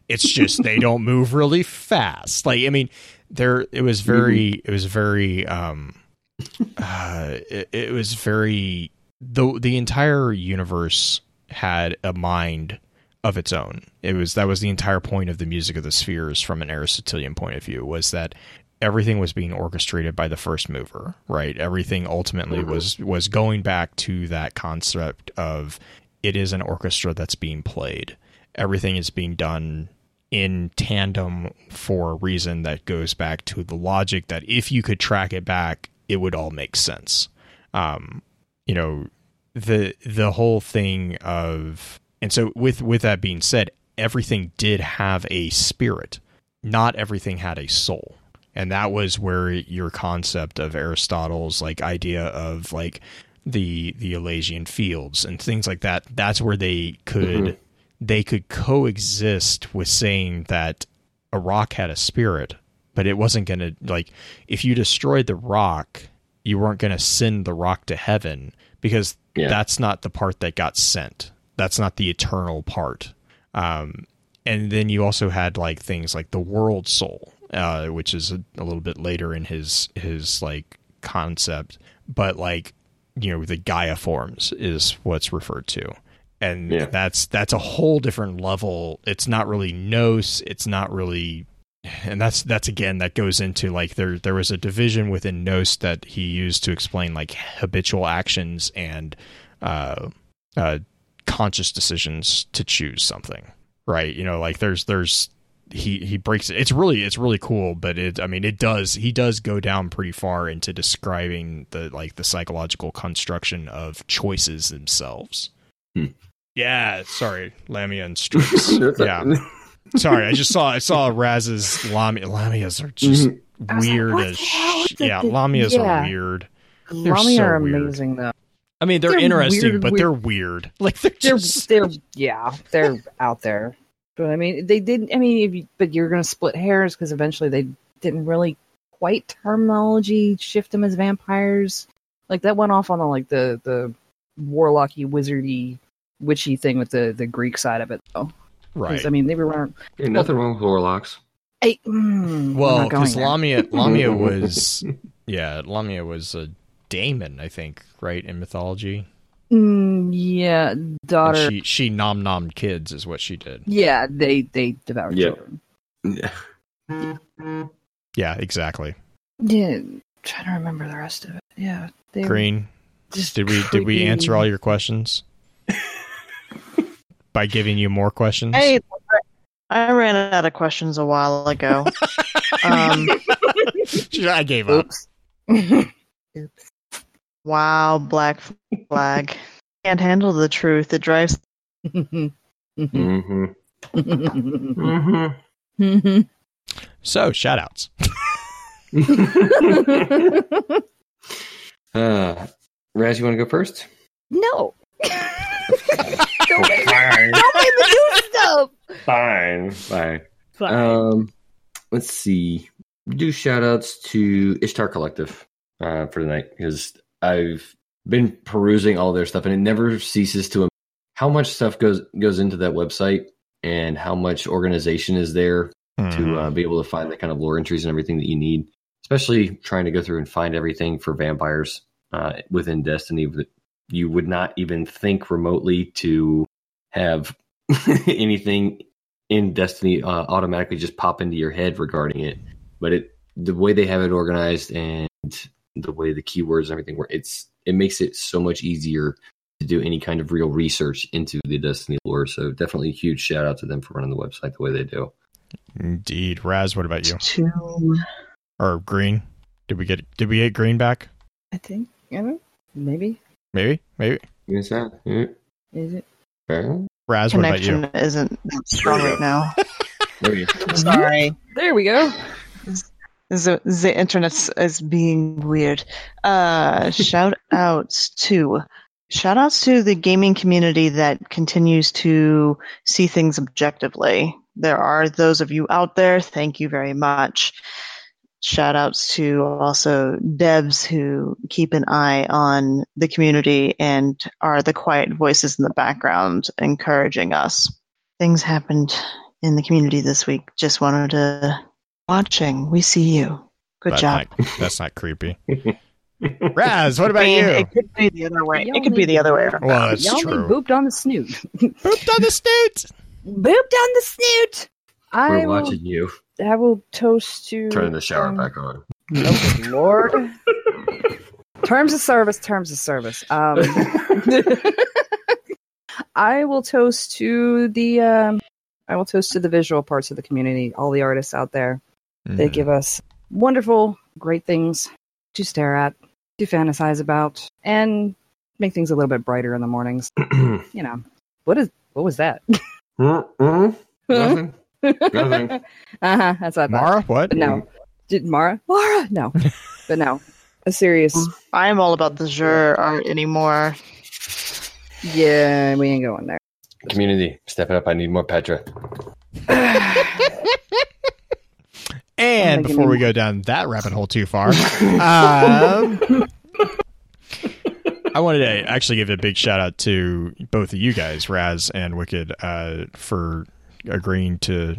it's just they don't move really fast like i mean there it was <laughs> very it was very um uh it, it was very the the entire universe had a mind of its own. It was that was the entire point of the music of the spheres from an Aristotelian point of view was that everything was being orchestrated by the first mover, right? Everything ultimately was was going back to that concept of it is an orchestra that's being played. Everything is being done in tandem for a reason that goes back to the logic that if you could track it back, it would all make sense. Um, you know, the the whole thing of and so with with that being said, everything did have a spirit. Not everything had a soul. And that was where your concept of Aristotle's like idea of like the the Elysian fields and things like that, that's where they could Mhm. they could coexist with saying that a rock had a spirit, but it wasn't going to like if you destroyed the rock, you weren't going to send the rock to heaven because Yeah. that's not the part that got sent. That's not the eternal part. Um, and then you also had like things like the world soul, uh, which is a, a little bit later in his his like concept, but like you know the Gaia forms is what's referred to, and Yeah. that's that's a whole different level. It's not really nous. It's not really and that's that's again that goes into like there there was a division within Gnost that he used to explain like habitual actions and uh, uh, conscious decisions to choose something, right? You know, like there's there's he he breaks it. It's really it's really cool, but it I mean it does he does go down pretty far into describing the like the psychological construction of choices themselves. Hmm. Yeah, sorry, Lamia and a- yeah, sorry, I just saw I saw Raz's Lamia. Lamias are just Mhm. I was like, weird as the sh- is that? yeah. Lamias Yeah. are weird. They're Lami so are weird. amazing though. I mean, they're, They're interesting, weird, but weird. they're weird. <laughs> Like they're They're they're yeah, they're out there. But I mean, they didn't. I mean, if you, but you're going to split hairs because eventually they didn't really quite terminology shift them as vampires. Like that went off on the like the the warlocky, wizardy, witchy thing with the the Greek side of it though. 'Cause, right. I mean, they were. Hey, nothing wrong with warlocks. Hey, mm, Well, because. Lamia <laughs> Lamia was yeah, Lamia was a daemon, I think, right in mythology. Mm, yeah, And daughter. she she nom nommed kids is what she did. yeah, they they devoured Yep. children. Yeah. Yeah, exactly. Yeah, trying to remember the rest of it. Yeah, they Green. Just Did we did we answer all your questions by giving you more questions? Hey, I ran out of questions a while ago. <laughs> um, I gave up. Oops. <laughs> Oops. wow, black flag. Can't handle the truth. It drives. hmm Mhm. hmm So shout outs. <laughs> uh, Raz, you want to go first? no. Don't make- <laughs> Don't make me do stuff. Fine. Fine. Fine. Um, let's see. Do shout outs to Ishtar Collective uh, for tonight because I've been perusing all their stuff and it never ceases to how much stuff goes goes into that website and how much organization is there to Mhm. uh, be able to find the kind of lore entries and everything that you need, especially trying to go through and find everything for vampires uh, within Destiny that you would not even think remotely to have <laughs> anything in Destiny uh, automatically just pop into your head regarding it. But it the way they have it organized and the way the keywords and everything work, it's it makes it so much easier to do any kind of real research into the Destiny lore. So definitely a huge shout out to them for running the website the way they do. Indeed. Raz, what about you? Two. Or Green? Did we get did we get Green back? I think. I don't know. Maybe. Maybe? Maybe. Is that yeah. Is it? Fair? Raz, what about you? connection isn't that strong right now. <laughs> There. <laughs> Sorry. There we go. The, the internet is being weird. Uh, shout outs to shout outs to the gaming community that continues to see things objectively. There are those of you out there. Thank you very much. Shout outs to also devs who keep an eye on the community and are the quiet voices in the background encouraging us. Things happened in the community this week. Just wanted to watching. We see you. Good That's job. Not, that's not creepy. <laughs> Raz, what about I mean, you? It could be the other way. Y'all It could be the other way. around. Well, that's Y'all true. booped on the snoot. Pooped on the snoot. booped on the snoot. I We're will, watching you. I will toast to Turning the shower um, back on. Oh, <laughs> Lord. <laughs> terms of service, terms of service. Um, <laughs> I will toast to the um, I will toast to the visual parts of the community, all the artists out there. They Mhm. give us wonderful, great things to stare at, to fantasize about, and make things a little bit brighter in the mornings. <clears throat> You know, what is what was that? Mhm. Nothing. Nothing. <laughs> Uh huh. That's what I thought. Mara, what? But no, did Mara? Mara? No, <laughs> but no. A serious. I am all about the Jur art anymore. Yeah, we ain't going there. Community, step it up. I need more Petra. <sighs> And before me we go down that rabbit hole too far, <laughs> um, I wanted to actually give a big shout out to both of you guys, Raz and Wicked, uh, for agreeing to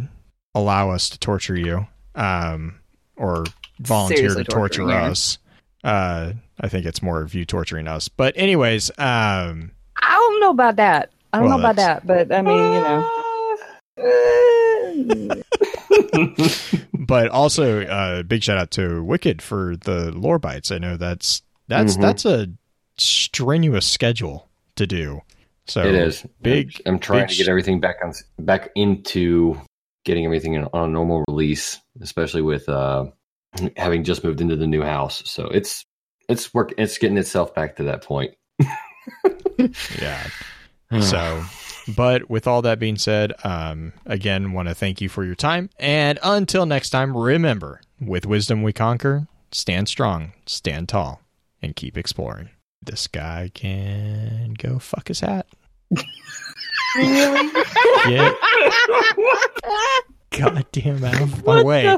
allow us to torture you, um, or volunteer Seriously to torture you. us. Uh, I think it's more of you torturing us. But anyways, um, I don't know about that. I don't Well, know about that, but I mean, you know. <laughs> but also uh, big shout out to Wicked for the lore bites. I know that's that's Mhm. that's a strenuous schedule to do. So it is big. I'm trying big to get everything back on back into getting everything in, on a normal release, especially with uh, having just moved into the new house. So it's it's work. It's getting itself back to that point. <laughs> Yeah. <sighs> So, but with all that being said, um, again, want to thank you for your time. And until next time, remember with wisdom we conquer, stand strong, stand tall, and keep exploring. This guy can go fuck his hat. <laughs> Yeah. Goddamn out of my way.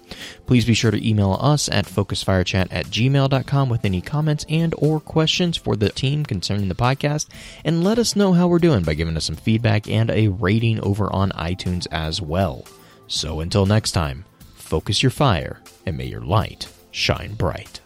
Please be sure to email us at focusfirechat at gmail.com with any comments and or questions for the team concerning the podcast, and let us know how we're doing by giving us some feedback and a rating over on iTunes as well. So until next time, focus your fire, and may your light shine bright.